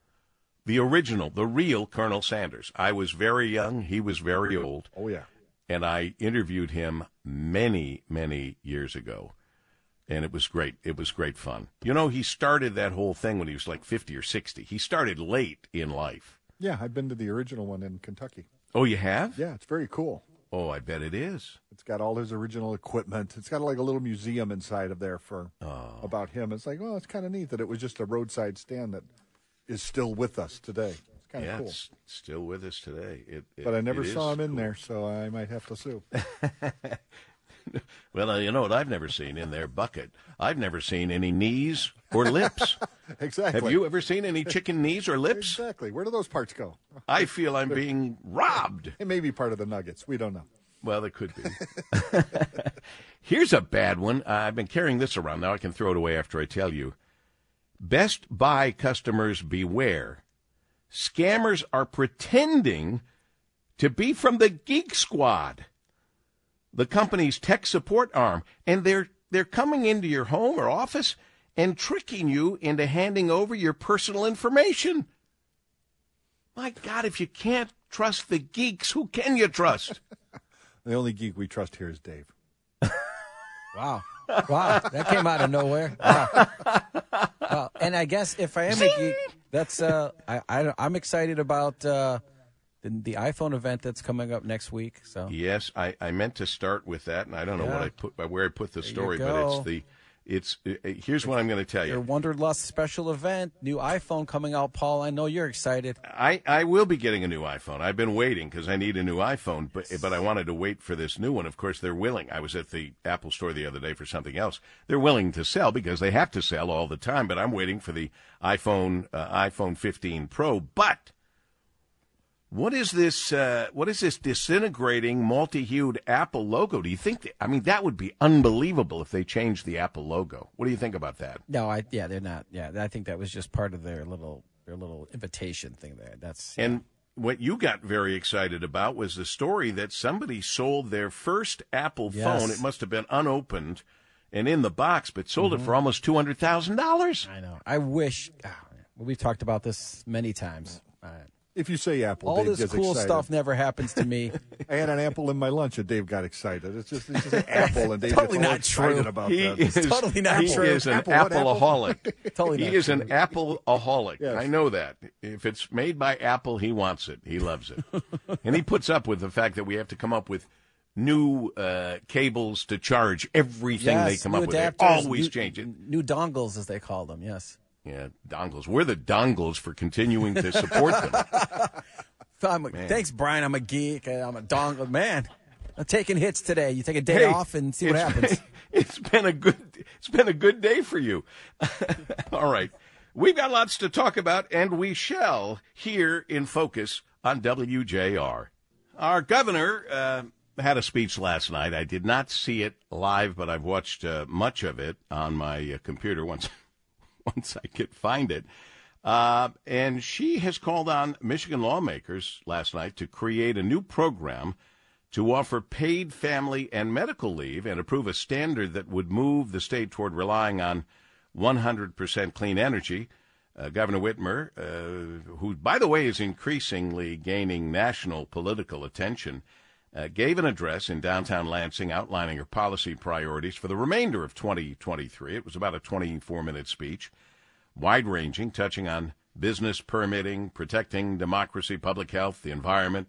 the original, the real Colonel Sanders. I was very young. He was very old. Oh yeah. And I interviewed him many, many years ago and it was great. It was great fun. You know, he started that whole thing when he was like 50 or 60. He started late in life. Yeah, I've been to the original one in Kentucky. Oh, you have? Yeah, it's very cool. Oh, I bet it is. It's got all his original equipment. It's got like a little museum inside of there for oh. about him. It's like, well, it's kind of neat that it was just a roadside stand that is still with us today. It's kind of yeah, cool. It's still with us today. It, it, but I never saw him in there, so I might have to sue. well, uh, you know what I've never seen in their bucket? I've never seen any knees or lips. exactly. Have you ever seen any chicken knees or lips? Exactly. Where do those parts go? I feel I'm being robbed. It may be part of the nuggets. We don't know. Well, it could be. Here's a bad one. Uh, I've been carrying this around. Now I can throw it away after I tell you. Best Buy customers beware. Scammers are pretending to be from the Geek Squad the company's tech support arm, and they're they're coming into your home or office and tricking you into handing over your personal information. My God, if you can't trust the geeks, who can you trust? the only geek we trust here is Dave. wow. Wow, that came out of nowhere. Wow. wow. And I guess if I am a geek, that's uh, I, I am excited about uh, the, the iPhone event that's coming up next week. So yes, I, I meant to start with that, and I don't know yeah. what I put where I put the there story, but it's the it's uh, uh here's what I'm going to tell you. Your Wonderlust special event, new iPhone coming out, Paul. I know you're excited. I, I will be getting a new iPhone. I've been waiting because I need a new iPhone, but but I wanted to wait for this new one. Of course, they're willing. I was at the Apple store the other day for something else. They're willing to sell because they have to sell all the time. But I'm waiting for the iPhone uh, iPhone 15 Pro. But what is this? Uh, what is this disintegrating, multi-hued Apple logo? Do you think? That, I mean, that would be unbelievable if they changed the Apple logo. What do you think about that? No, I yeah, they're not. Yeah, I think that was just part of their little their little invitation thing there. That's and what you got very excited about was the story that somebody sold their first Apple yes. phone. It must have been unopened and in the box, but sold mm-hmm. it for almost two hundred thousand dollars. I know. I wish. Oh, we've talked about this many times. Uh, if you say Apple, all Dave this cool excited. stuff never happens to me. I had an apple in my lunch, and Dave got excited. It's just, it's just an apple, and Dave totally gets not excited true. about he that. Is, totally not he true. is an apple, appleaholic. totally he is true. an appleaholic. Yes. I know that. If it's made by Apple, he wants it. He loves it, and he puts up with the fact that we have to come up with new uh, cables to charge everything yes, they come up adapters, with. They always new, change it. New dongles, as they call them. Yes. Yeah, dongles. We're the dongles for continuing to support them. thanks, Brian. I'm a geek. I'm a dongle man. I'm taking hits today. You take a day hey, off and see what happens. It's been a good. It's been a good day for you. All right, we've got lots to talk about, and we shall here in focus on WJR. Our governor uh, had a speech last night. I did not see it live, but I've watched uh, much of it on my uh, computer once once I could find it. Uh, and she has called on Michigan lawmakers last night to create a new program to offer paid family and medical leave and approve a standard that would move the state toward relying on 100% clean energy. Uh, Governor Whitmer, uh, who, by the way, is increasingly gaining national political attention, uh, gave an address in downtown Lansing outlining her policy priorities for the remainder of 2023. It was about a 24 minute speech, wide ranging, touching on business permitting, protecting democracy, public health, the environment.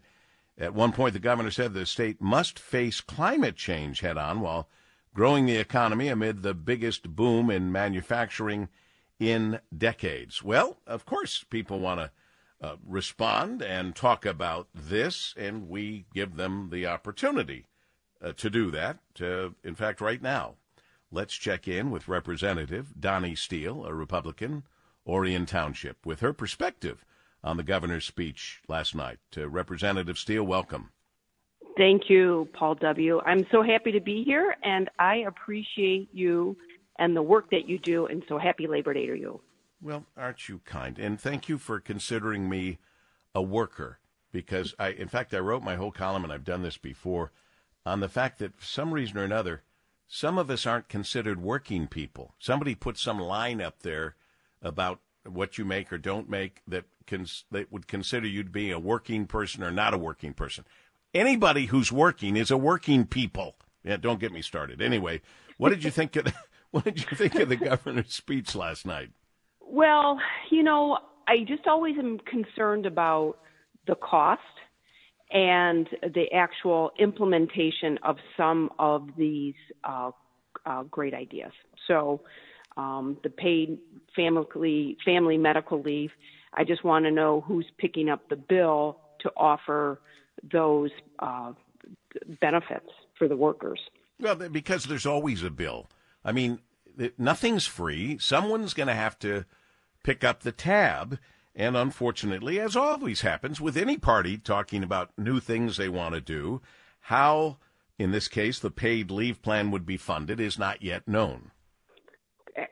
At one point, the governor said the state must face climate change head on while growing the economy amid the biggest boom in manufacturing in decades. Well, of course, people want to uh, respond and talk about this, and we give them the opportunity uh, to do that. in fact, right now, let's check in with Representative Donni Steele, a Republican, Orion Township, with her perspective on the governor's speech last night. Uh, Representative Steele, welcome. Thank you, Paul W. I'm so happy to be here, and I appreciate you and the work that you do, and so happy Labor Day to you. Well, aren't you kind? And thank you for considering me a worker because I, in fact, I wrote my whole column, and I've done this before, on the fact that for some reason or another, some of us aren't considered working people. Somebody put some line up there about what you make or don't make that cons- that would consider you to be a working person or not a working person. Anybody who's working is a working people. Yeah, don't get me started. Anyway, what did you think of the, what did you think of the governor's speech last night? Well, you know, I just always am concerned about the cost and the actual implementation of some of these uh, uh, great ideas. So, um, the paid family family medical leave. I just want to know who's picking up the bill to offer those uh, benefits for the workers. Well, because there's always a bill. I mean, nothing's free. Someone's going to have to pick up the tab. And unfortunately, as always happens with any party talking about new things they want to do, how, in this case, the paid leave plan would be funded is not yet known.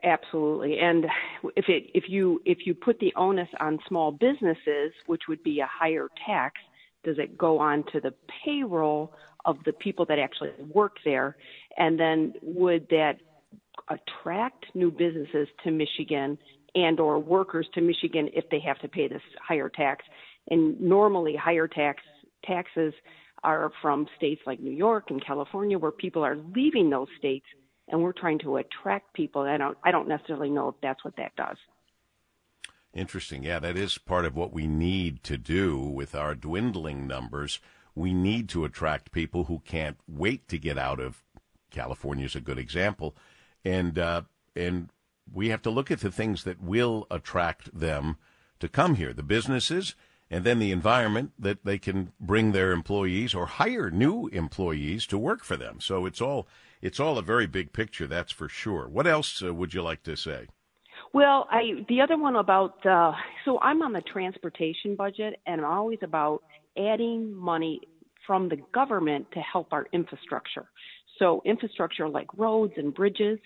Absolutely, and if it if you if you put the onus on small businesses, which would be a higher tax, does it go on to the payroll of the people that actually work there, and then would that attract new businesses to Michigan and or workers to Michigan if they have to pay this higher tax. And normally higher tax taxes are from states like New York and California where people are leaving those states and we're trying to attract people. I don't I don't necessarily know if that's what that does. Interesting. Yeah, that is part of what we need to do with our dwindling numbers. We need to attract people who can't wait to get out of California is a good example, and uh, and we have to look at the things that will attract them to come here, the businesses, and then the environment that they can bring their employees or hire new employees to work for them. So it's all it's all a very big picture, that's for sure. What else uh, would you like to say? Well, I the other one about uh, so I'm on the transportation budget, and I'm always about adding money from the government to help our infrastructure. So infrastructure like roads and bridges,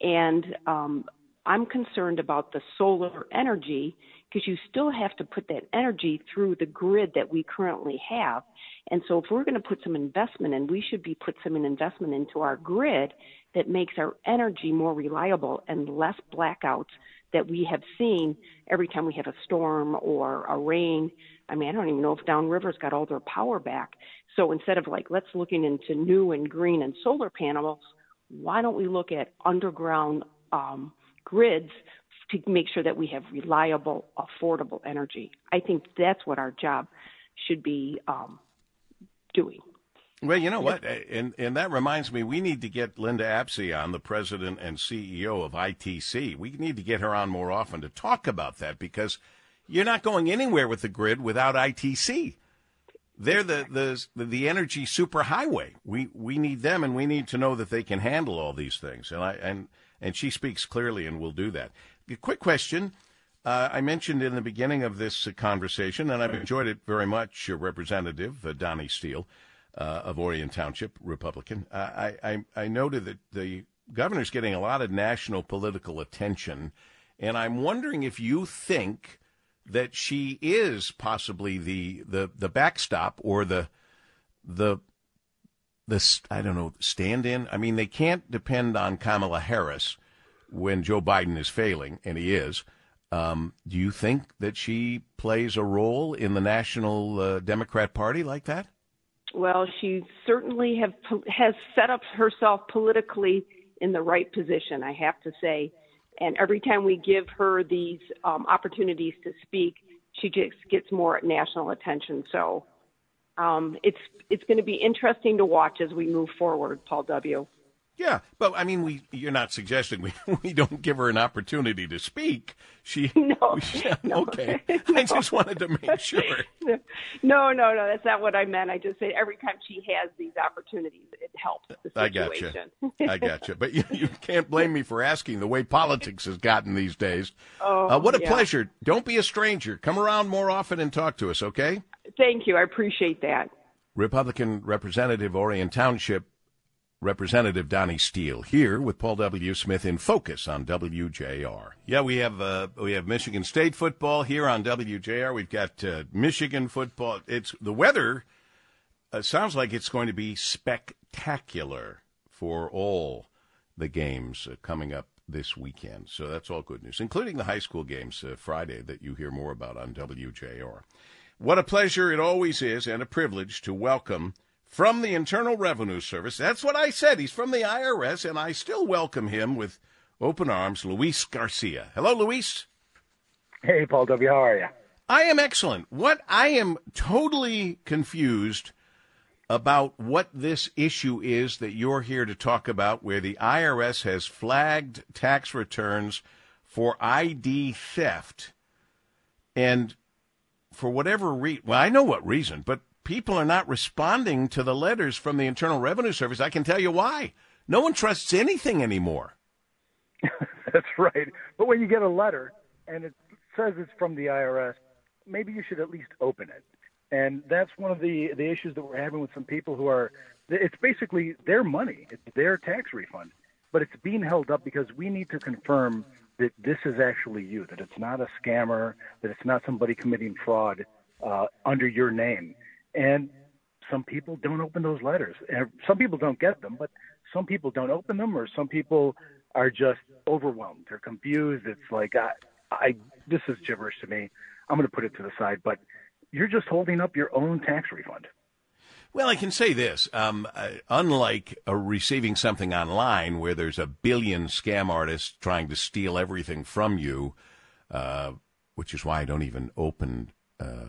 and um, I'm concerned about the solar energy because you still have to put that energy through the grid that we currently have. And so if we're going to put some investment in, we should be put some investment into our grid that makes our energy more reliable and less blackouts that we have seen every time we have a storm or a rain. I mean, I don't even know if Downriver's got all their power back. So instead of like, let's looking into new and green and solar panels, why don't we look at underground um, grids to make sure that we have reliable, affordable energy? I think that's what our job should be um, doing. Well, you know what, and and that reminds me, we need to get Linda Apsey on, the president and CEO of ITC. We need to get her on more often to talk about that because you're not going anywhere with the grid without ITC. They're the the the energy superhighway. We we need them, and we need to know that they can handle all these things. And I and and she speaks clearly, and will do that. A quick question. Uh, I mentioned in the beginning of this conversation, and I've enjoyed it very much, uh, Representative uh, Donni Steele uh, of Orion Township, Republican. Uh, I, I, I noted that the governor's getting a lot of national political attention, and I'm wondering if you think that she is possibly the the, the backstop or the the the I don't know stand-in. I mean, they can't depend on Kamala Harris when Joe Biden is failing, and he is. Um, do you think that she plays a role in the national uh, Democrat Party like that? Well, she certainly have has set up herself politically in the right position, I have to say. And every time we give her these um, opportunities to speak, she just gets more national attention. So um, it's it's going to be interesting to watch as we move forward, Paul W. Yeah, but I mean, we you're not suggesting we we don't give her an opportunity to speak. She no, yeah, no okay. no. I just wanted to make sure. No, no, no, that's not what I meant. I just say every time she has these opportunities, it helps the situation. I got you. I got you. But you, you can't blame me for asking the way politics has gotten these days. Oh, uh, what a yeah. pleasure! Don't be a stranger. Come around more often and talk to us. Okay. Thank you. I appreciate that. Republican Representative Orion Township Representative Donni Steele here with Paul W. Smith in focus on WJR. Yeah, we have uh, we have Michigan State football here on WJR. We've got uh, Michigan football. It's the weather uh, sounds like it's going to be spectacular for all the games uh, coming up this weekend. So that's all good news, including the high school games uh, Friday that you hear more about on WJR. What a pleasure it always is and a privilege to welcome from the Internal Revenue Service. That's what I said. He's from the IRS, and I still welcome him with open arms, Luis Garcia. Hello, Luis. Hey, Paul W. How are you? I am excellent. What I am totally confused about what this issue is that you're here to talk about, where the IRS has flagged tax returns for ID theft. And for whatever reason, well, I know what reason, but people are not responding to the letters from the Internal Revenue Service. I can tell you why. No one trusts anything anymore. That's right. But when you get a letter and it says it's from the IRS, maybe you should at least open it. And that's one of the the issues that we're having with some people who are it's basically their money, it's their tax refund, but it's being held up because we need to confirm that this is actually you, that it's not a scammer, that it's not somebody committing fraud uh, under your name. And some people don't open those letters. And some people don't get them, but some people don't open them, or some people are just overwhelmed. They're confused. It's like, I, I this is gibberish to me. I'm going to put it to the side, but you're just holding up your own tax refund. Well, I can say this. Um, uh, unlike uh, receiving something online where there's a billion scam artists trying to steal everything from you, uh, which is why I don't even open uh,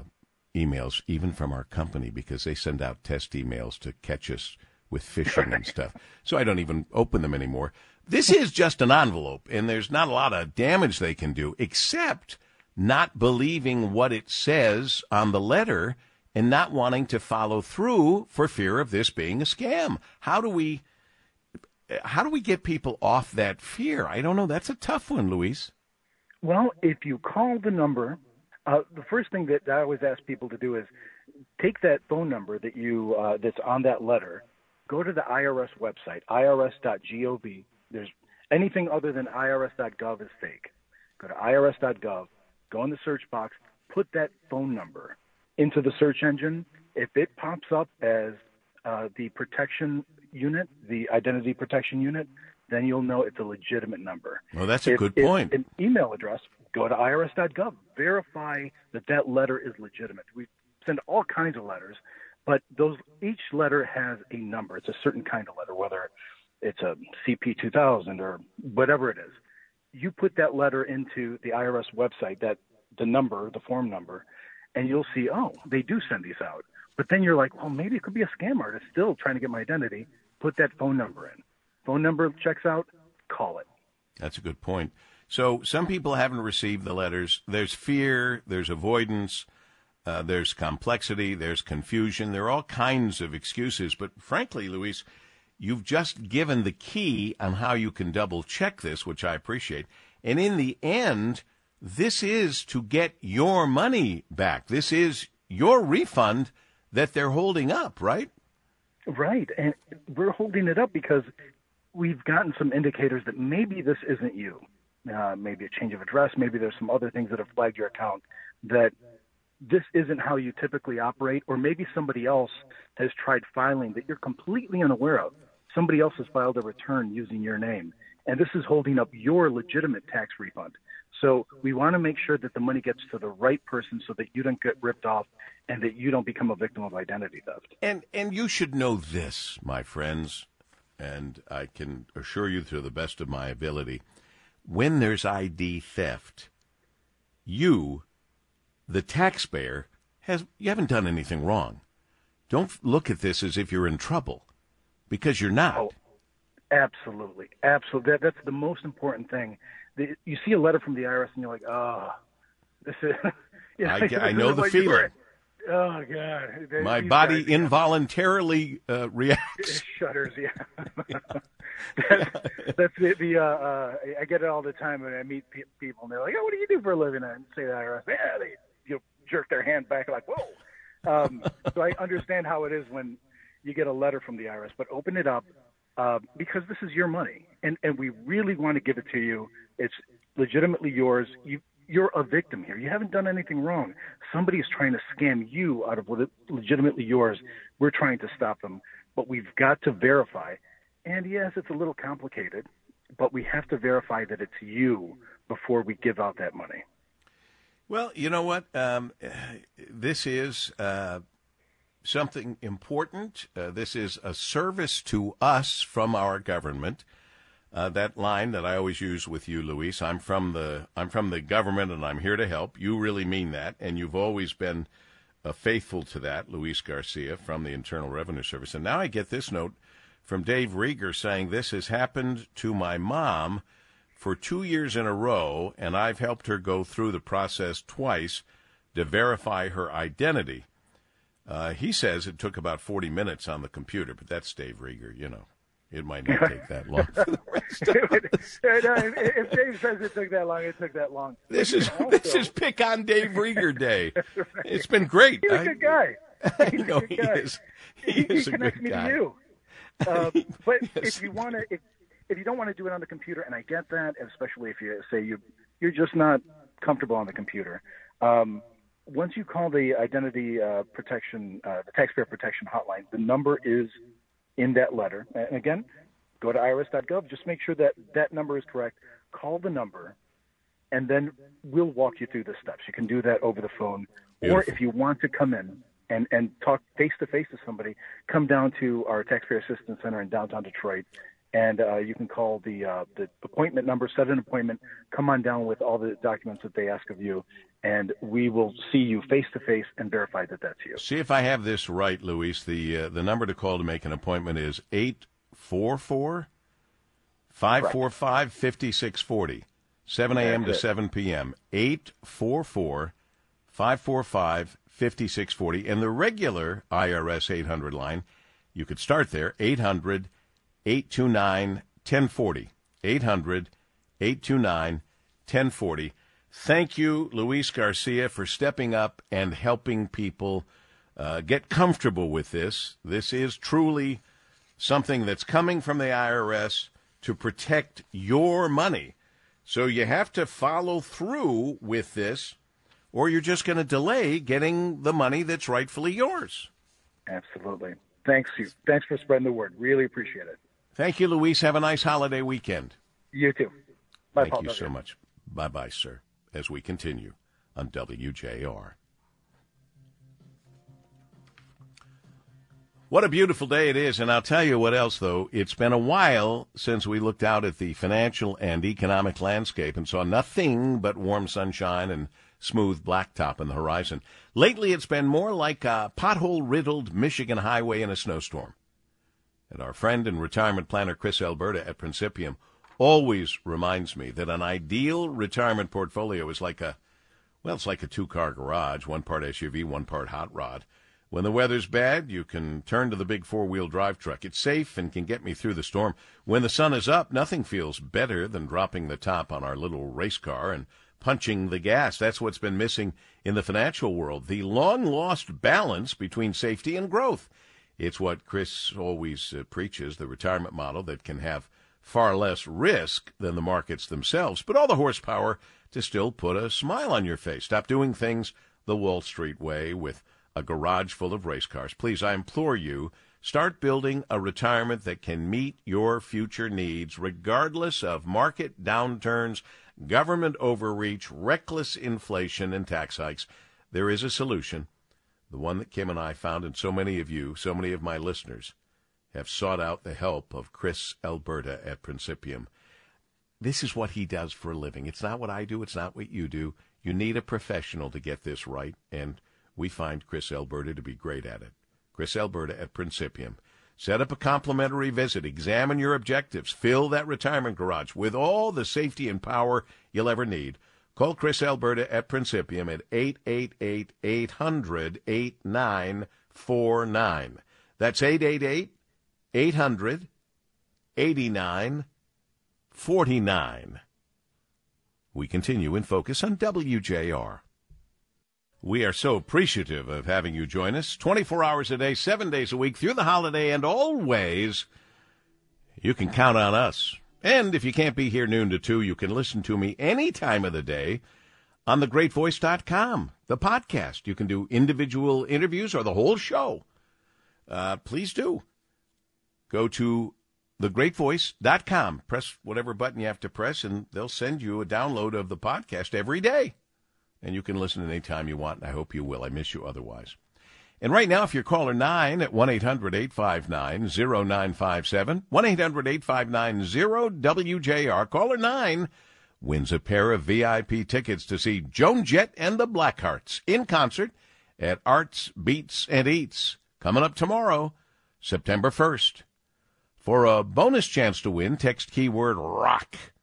emails, even from our company, because they send out test emails to catch us with phishing and stuff. So I don't even open them anymore. This is just an envelope, and there's not a lot of damage they can do, except not believing what it says on the letter and not wanting to follow through for fear of this being a scam. How do we how do we get people off that fear? I don't know. That's a tough one, Luis. Well, if you call the number, uh, the first thing that I always ask people to do is take that phone number that you uh, that's on that letter, go to the IRS website, irs.gov. There's anything other than irs.gov is fake. Go to irs.gov, go in the search box, put that phone number into the search engine. If it pops up as uh, the protection unit, the identity protection unit, then you'll know it's a legitimate number. Well, that's a if, good point. An email address, go to irs.gov, verify that that letter is legitimate. We send all kinds of letters, but those each letter has a number. It's a certain kind of letter, whether it's a CP2000 or whatever it is. You put that letter into the IRS website, that the number, the form number, and you'll see, oh, they do send these out. But then you're like, well, maybe it could be a scam artist still trying to get my identity. Put that phone number in. Phone number checks out, call it. That's a good point. So some people haven't received the letters. There's fear, there's avoidance, uh, there's complexity, there's confusion. There are all kinds of excuses. But frankly, Luis, you've just given the key on how you can double check this, which I appreciate. And in the end, this is to get your money back. This is your refund that they're holding up, right? Right. And we're holding it up because we've gotten some indicators that maybe this isn't you. Uh, maybe a change of address, maybe there's some other things that have flagged your account that this isn't how you typically operate, or maybe somebody else has tried filing that you're completely unaware of. Somebody else has filed a return using your name, and this is holding up your legitimate tax refund. So we want to make sure that the money gets to the right person so that you don't get ripped off and that you don't become a victim of identity theft. And and you should know this, my friends, and I can assure you to the best of my ability, when there's ID theft, you, the taxpayer, has you haven't done anything wrong. Don't look at this as if you're in trouble, because you're not. Oh, absolutely, absolutely. That, that's the most important thing. The, you see a letter from the IRS, and you're like, oh, this is. you know, I, I know the feeling. Oh God! They, My body guys, involuntarily uh, reacts. It shudders. Yeah. that's, that's the, the uh, uh, I get it all the time when I meet pe- people and they're like, "Oh, what do you do for a living?" And I say the IRS. Yeah, they you know, jerk their hand back like, "Whoa." Um, so I understand how it is when you get a letter from the IRS, but open it up uh, because this is your money, and and we really want to give it to you. It's legitimately yours. You you're a victim here. You haven't done anything wrong. Somebody is trying to scam you out of what is legitimately yours. We're trying to stop them, but we've got to verify. And yes, it's a little complicated, but we have to verify that it's you before we give out that money. Well, you know what? Um, this is uh, something important. Uh, this is a service to us from our government uh, that line that I always use with you, Luis. I'm from the I'm from the government, and I'm here to help. You really mean that, and you've always been uh, faithful to that, Luis Garcia from the Internal Revenue Service. And now I get this note from Dave Rieger saying this has happened to my mom for two years in a row, and I've helped her go through the process twice to verify her identity. Uh, he says it took about 40 minutes on the computer, but that's Dave Rieger, you know. It might not take that long. if Dave says it took that long, it took that long. This is also, this is pick on Dave Rieger day. right. It's been great. He's a good guy. He's I know he guy. is. He, he is he connects me guy. to you. Uh, but yes. if you want to, if, if you don't want to do it on the computer, and I get that, especially if you say you you're just not comfortable on the computer. Um, once you call the identity uh, protection, uh, the taxpayer protection hotline, the number is in that letter. And again, go to irs.gov. Just make sure that that number is correct. Call the number, and then we'll walk you through the steps. You can do that over the phone, Beautiful. or if you want to come in and and talk face to face to somebody, come down to our taxpayer assistance center in downtown Detroit, and uh, you can call the uh, the appointment number, set an appointment, come on down with all the documents that they ask of you, and we will see you face to face and verify that that's you. See if I have this right, Luis. The uh, the number to call to make an appointment is eight four four five four five fifty six forty. 7 a.m. to 7 p.m. 844 545 5640. And the regular IRS 800 line, you could start there 800 829 1040. 800 829 1040. Thank you, Luis Garcia, for stepping up and helping people uh, get comfortable with this. This is truly something that's coming from the IRS to protect your money. So you have to follow through with this, or you're just going to delay getting the money that's rightfully yours. Absolutely. Thanks you. Thanks for spreading the word. Really appreciate it. Thank you, Luis. Have a nice holiday weekend. You too. Bye, Thank Paul. you so much. Bye bye, sir, as we continue on WJR. What a beautiful day it is. And I'll tell you what else, though. It's been a while since we looked out at the financial and economic landscape and saw nothing but warm sunshine and smooth blacktop on the horizon. Lately, it's been more like a pothole riddled Michigan highway in a snowstorm. And our friend and retirement planner Chris Alberta at Principium always reminds me that an ideal retirement portfolio is like a, well, it's like a two car garage, one part SUV, one part hot rod. When the weather's bad, you can turn to the big four wheel drive truck. It's safe and can get me through the storm. When the sun is up, nothing feels better than dropping the top on our little race car and punching the gas. That's what's been missing in the financial world the long lost balance between safety and growth. It's what Chris always uh, preaches the retirement model that can have far less risk than the markets themselves, but all the horsepower to still put a smile on your face. Stop doing things the Wall Street way with a garage full of race cars. Please, I implore you, start building a retirement that can meet your future needs, regardless of market downturns, government overreach, reckless inflation, and tax hikes. There is a solution, the one that Kim and I found, and so many of you, so many of my listeners, have sought out the help of Chris Alberta at Principium. This is what he does for a living. It's not what I do, it's not what you do. You need a professional to get this right, and we find Chris Alberta to be great at it. Chris Alberta at Principium. Set up a complimentary visit. Examine your objectives. Fill that retirement garage with all the safety and power you'll ever need. Call Chris Alberta at Principium at 888 800 8949. That's 888 800 8949. We continue in focus on WJR. We are so appreciative of having you join us 24 hours a day, seven days a week, through the holiday, and always you can count on us. And if you can't be here noon to 2, you can listen to me any time of the day on thegreatvoice.com, the podcast. You can do individual interviews or the whole show. Uh, please do. Go to thegreatvoice.com. Press whatever button you have to press, and they'll send you a download of the podcast every day and you can listen anytime you want, and I hope you will. I miss you otherwise. And right now, if you're caller 9 at 1 800 859 0957, 1 800 859 0WJR, caller 9 wins a pair of VIP tickets to see Joan Jett and the Blackhearts in concert at Arts, Beats, and Eats coming up tomorrow, September 1st. For a bonus chance to win, text keyword ROCK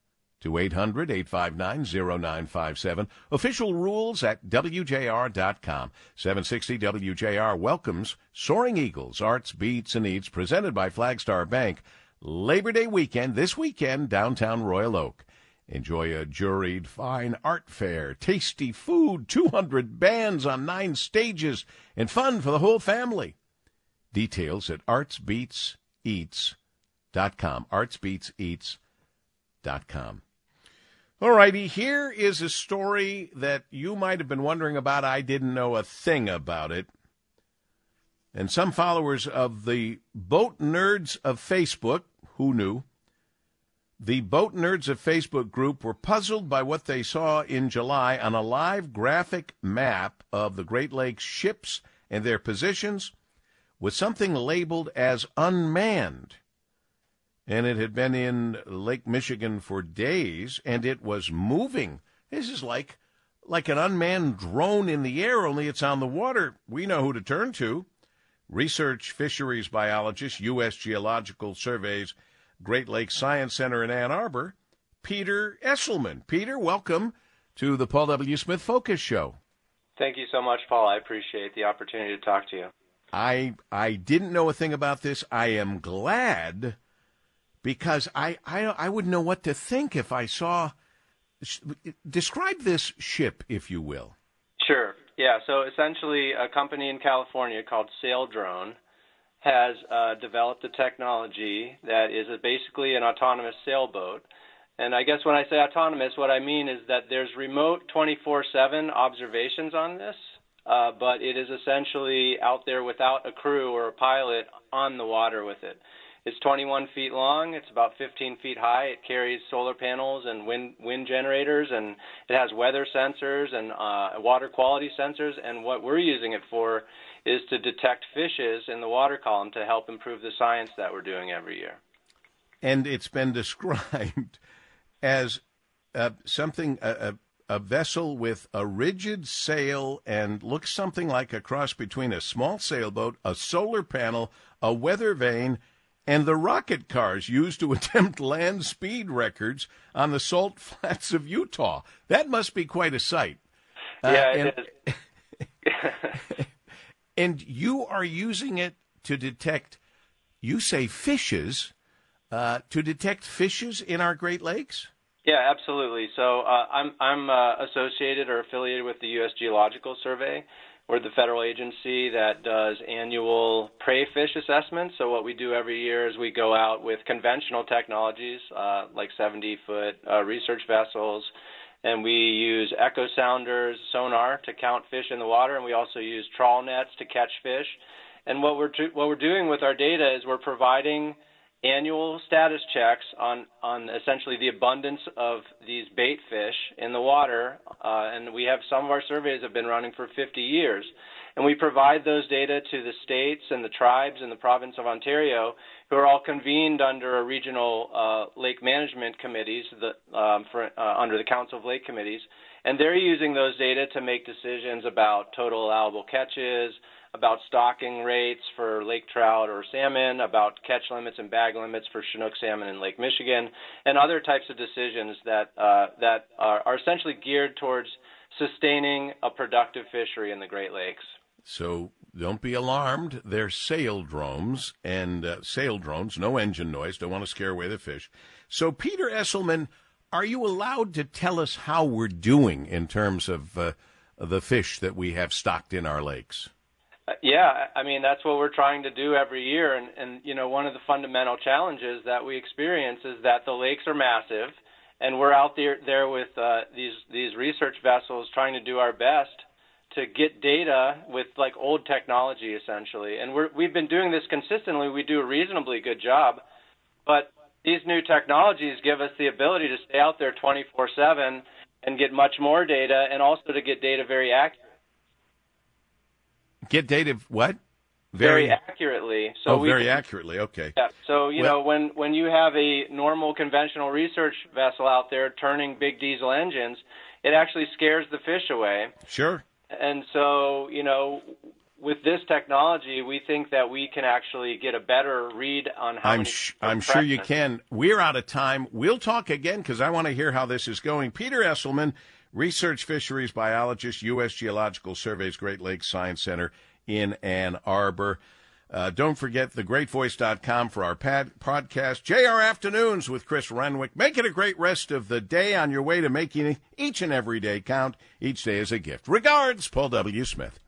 to 800 859 0957. Official rules at WJR.com. 760 WJR welcomes Soaring Eagles, Arts, Beats, and Eats, presented by Flagstar Bank. Labor Day weekend, this weekend, downtown Royal Oak. Enjoy a juried fine art fair, tasty food, 200 bands on nine stages, and fun for the whole family. Details at artsbeatseats.com. Artsbeatseats.com. All righty, here is a story that you might have been wondering about. I didn't know a thing about it. And some followers of the Boat Nerds of Facebook, who knew, the Boat Nerds of Facebook group were puzzled by what they saw in July on a live graphic map of the Great Lakes ships and their positions with something labeled as unmanned and it had been in Lake Michigan for days, and it was moving. This is like like an unmanned drone in the air, only it's on the water. We know who to turn to. Research fisheries biologist, U.S. Geological Survey's Great Lakes Science Center in Ann Arbor, Peter Esselman. Peter, welcome to the Paul W. Smith Focus Show. Thank you so much, Paul. I appreciate the opportunity to talk to you. I I didn't know a thing about this. I am glad because I, I, I wouldn't know what to think if I saw. Describe this ship, if you will. Sure. Yeah. So essentially, a company in California called Saildrone has uh, developed a technology that is a, basically an autonomous sailboat. And I guess when I say autonomous, what I mean is that there's remote 24 7 observations on this, uh, but it is essentially out there without a crew or a pilot on the water with it. It's 21 feet long. It's about 15 feet high. It carries solar panels and wind wind generators, and it has weather sensors and uh, water quality sensors. And what we're using it for is to detect fishes in the water column to help improve the science that we're doing every year. And it's been described as uh, something a, a, a vessel with a rigid sail and looks something like a cross between a small sailboat, a solar panel, a weather vane and the rocket cars used to attempt land speed records on the salt flats of Utah. That must be quite a sight. Uh, yeah, uh, and, it is. and you are using it to detect, you say fishes, uh, to detect fishes in our Great Lakes? Yeah, absolutely. So uh, I'm I'm uh, associated or affiliated with the U.S. Geological Survey, we're the federal agency that does annual prey fish assessments. So what we do every year is we go out with conventional technologies uh, like 70-foot uh, research vessels, and we use echo sounders, sonar to count fish in the water, and we also use trawl nets to catch fish. And what we're what we're doing with our data is we're providing annual status checks on, on essentially the abundance of these bait fish in the water. Uh, and we have some of our surveys have been running for 50 years. And we provide those data to the states and the tribes in the province of Ontario, who are all convened under a regional uh, lake management committees the, um, for, uh, under the Council of Lake Committees. And they're using those data to make decisions about total allowable catches, about stocking rates for lake trout or salmon, about catch limits and bag limits for Chinook salmon in Lake Michigan, and other types of decisions that uh, that are, are essentially geared towards sustaining a productive fishery in the Great Lakes. So don't be alarmed. They're sail drones and uh, saildrones, no engine noise. Don't want to scare away the fish. So Peter Esselman, are you allowed to tell us how we're doing in terms of uh, the fish that we have stocked in our lakes? Uh, yeah, I mean that's what we're trying to do every year, and and you know one of the fundamental challenges that we experience is that the lakes are massive, and we're out there there with uh, these these research vessels trying to do our best to get data with like old technology essentially, and we're we've been doing this consistently. We do a reasonably good job, but these new technologies give us the ability to stay out there 24/7 and get much more data, and also to get data very accurate Get data what? Very, very accurately. So oh, very accurately. Okay. Yeah. So you well, know when when you have a normal conventional research vessel out there turning big diesel engines, it actually scares the fish away. Sure. And so you know with this technology, we think that we can actually get a better read on how. I'm sh- I'm sure you can. We're out of time. We'll talk again because I want to hear how this is going. Peter Esselman research fisheries biologist, U.S. Geological Survey's Great Lakes Science Center in Ann Arbor. Uh, don't forget the thegreatvoice.com for our pad- podcast. JR Afternoons with Chris Renwick. Make it a great rest of the day on your way to making each and every day count. Each day is a gift. Regards, Paul W. Smith.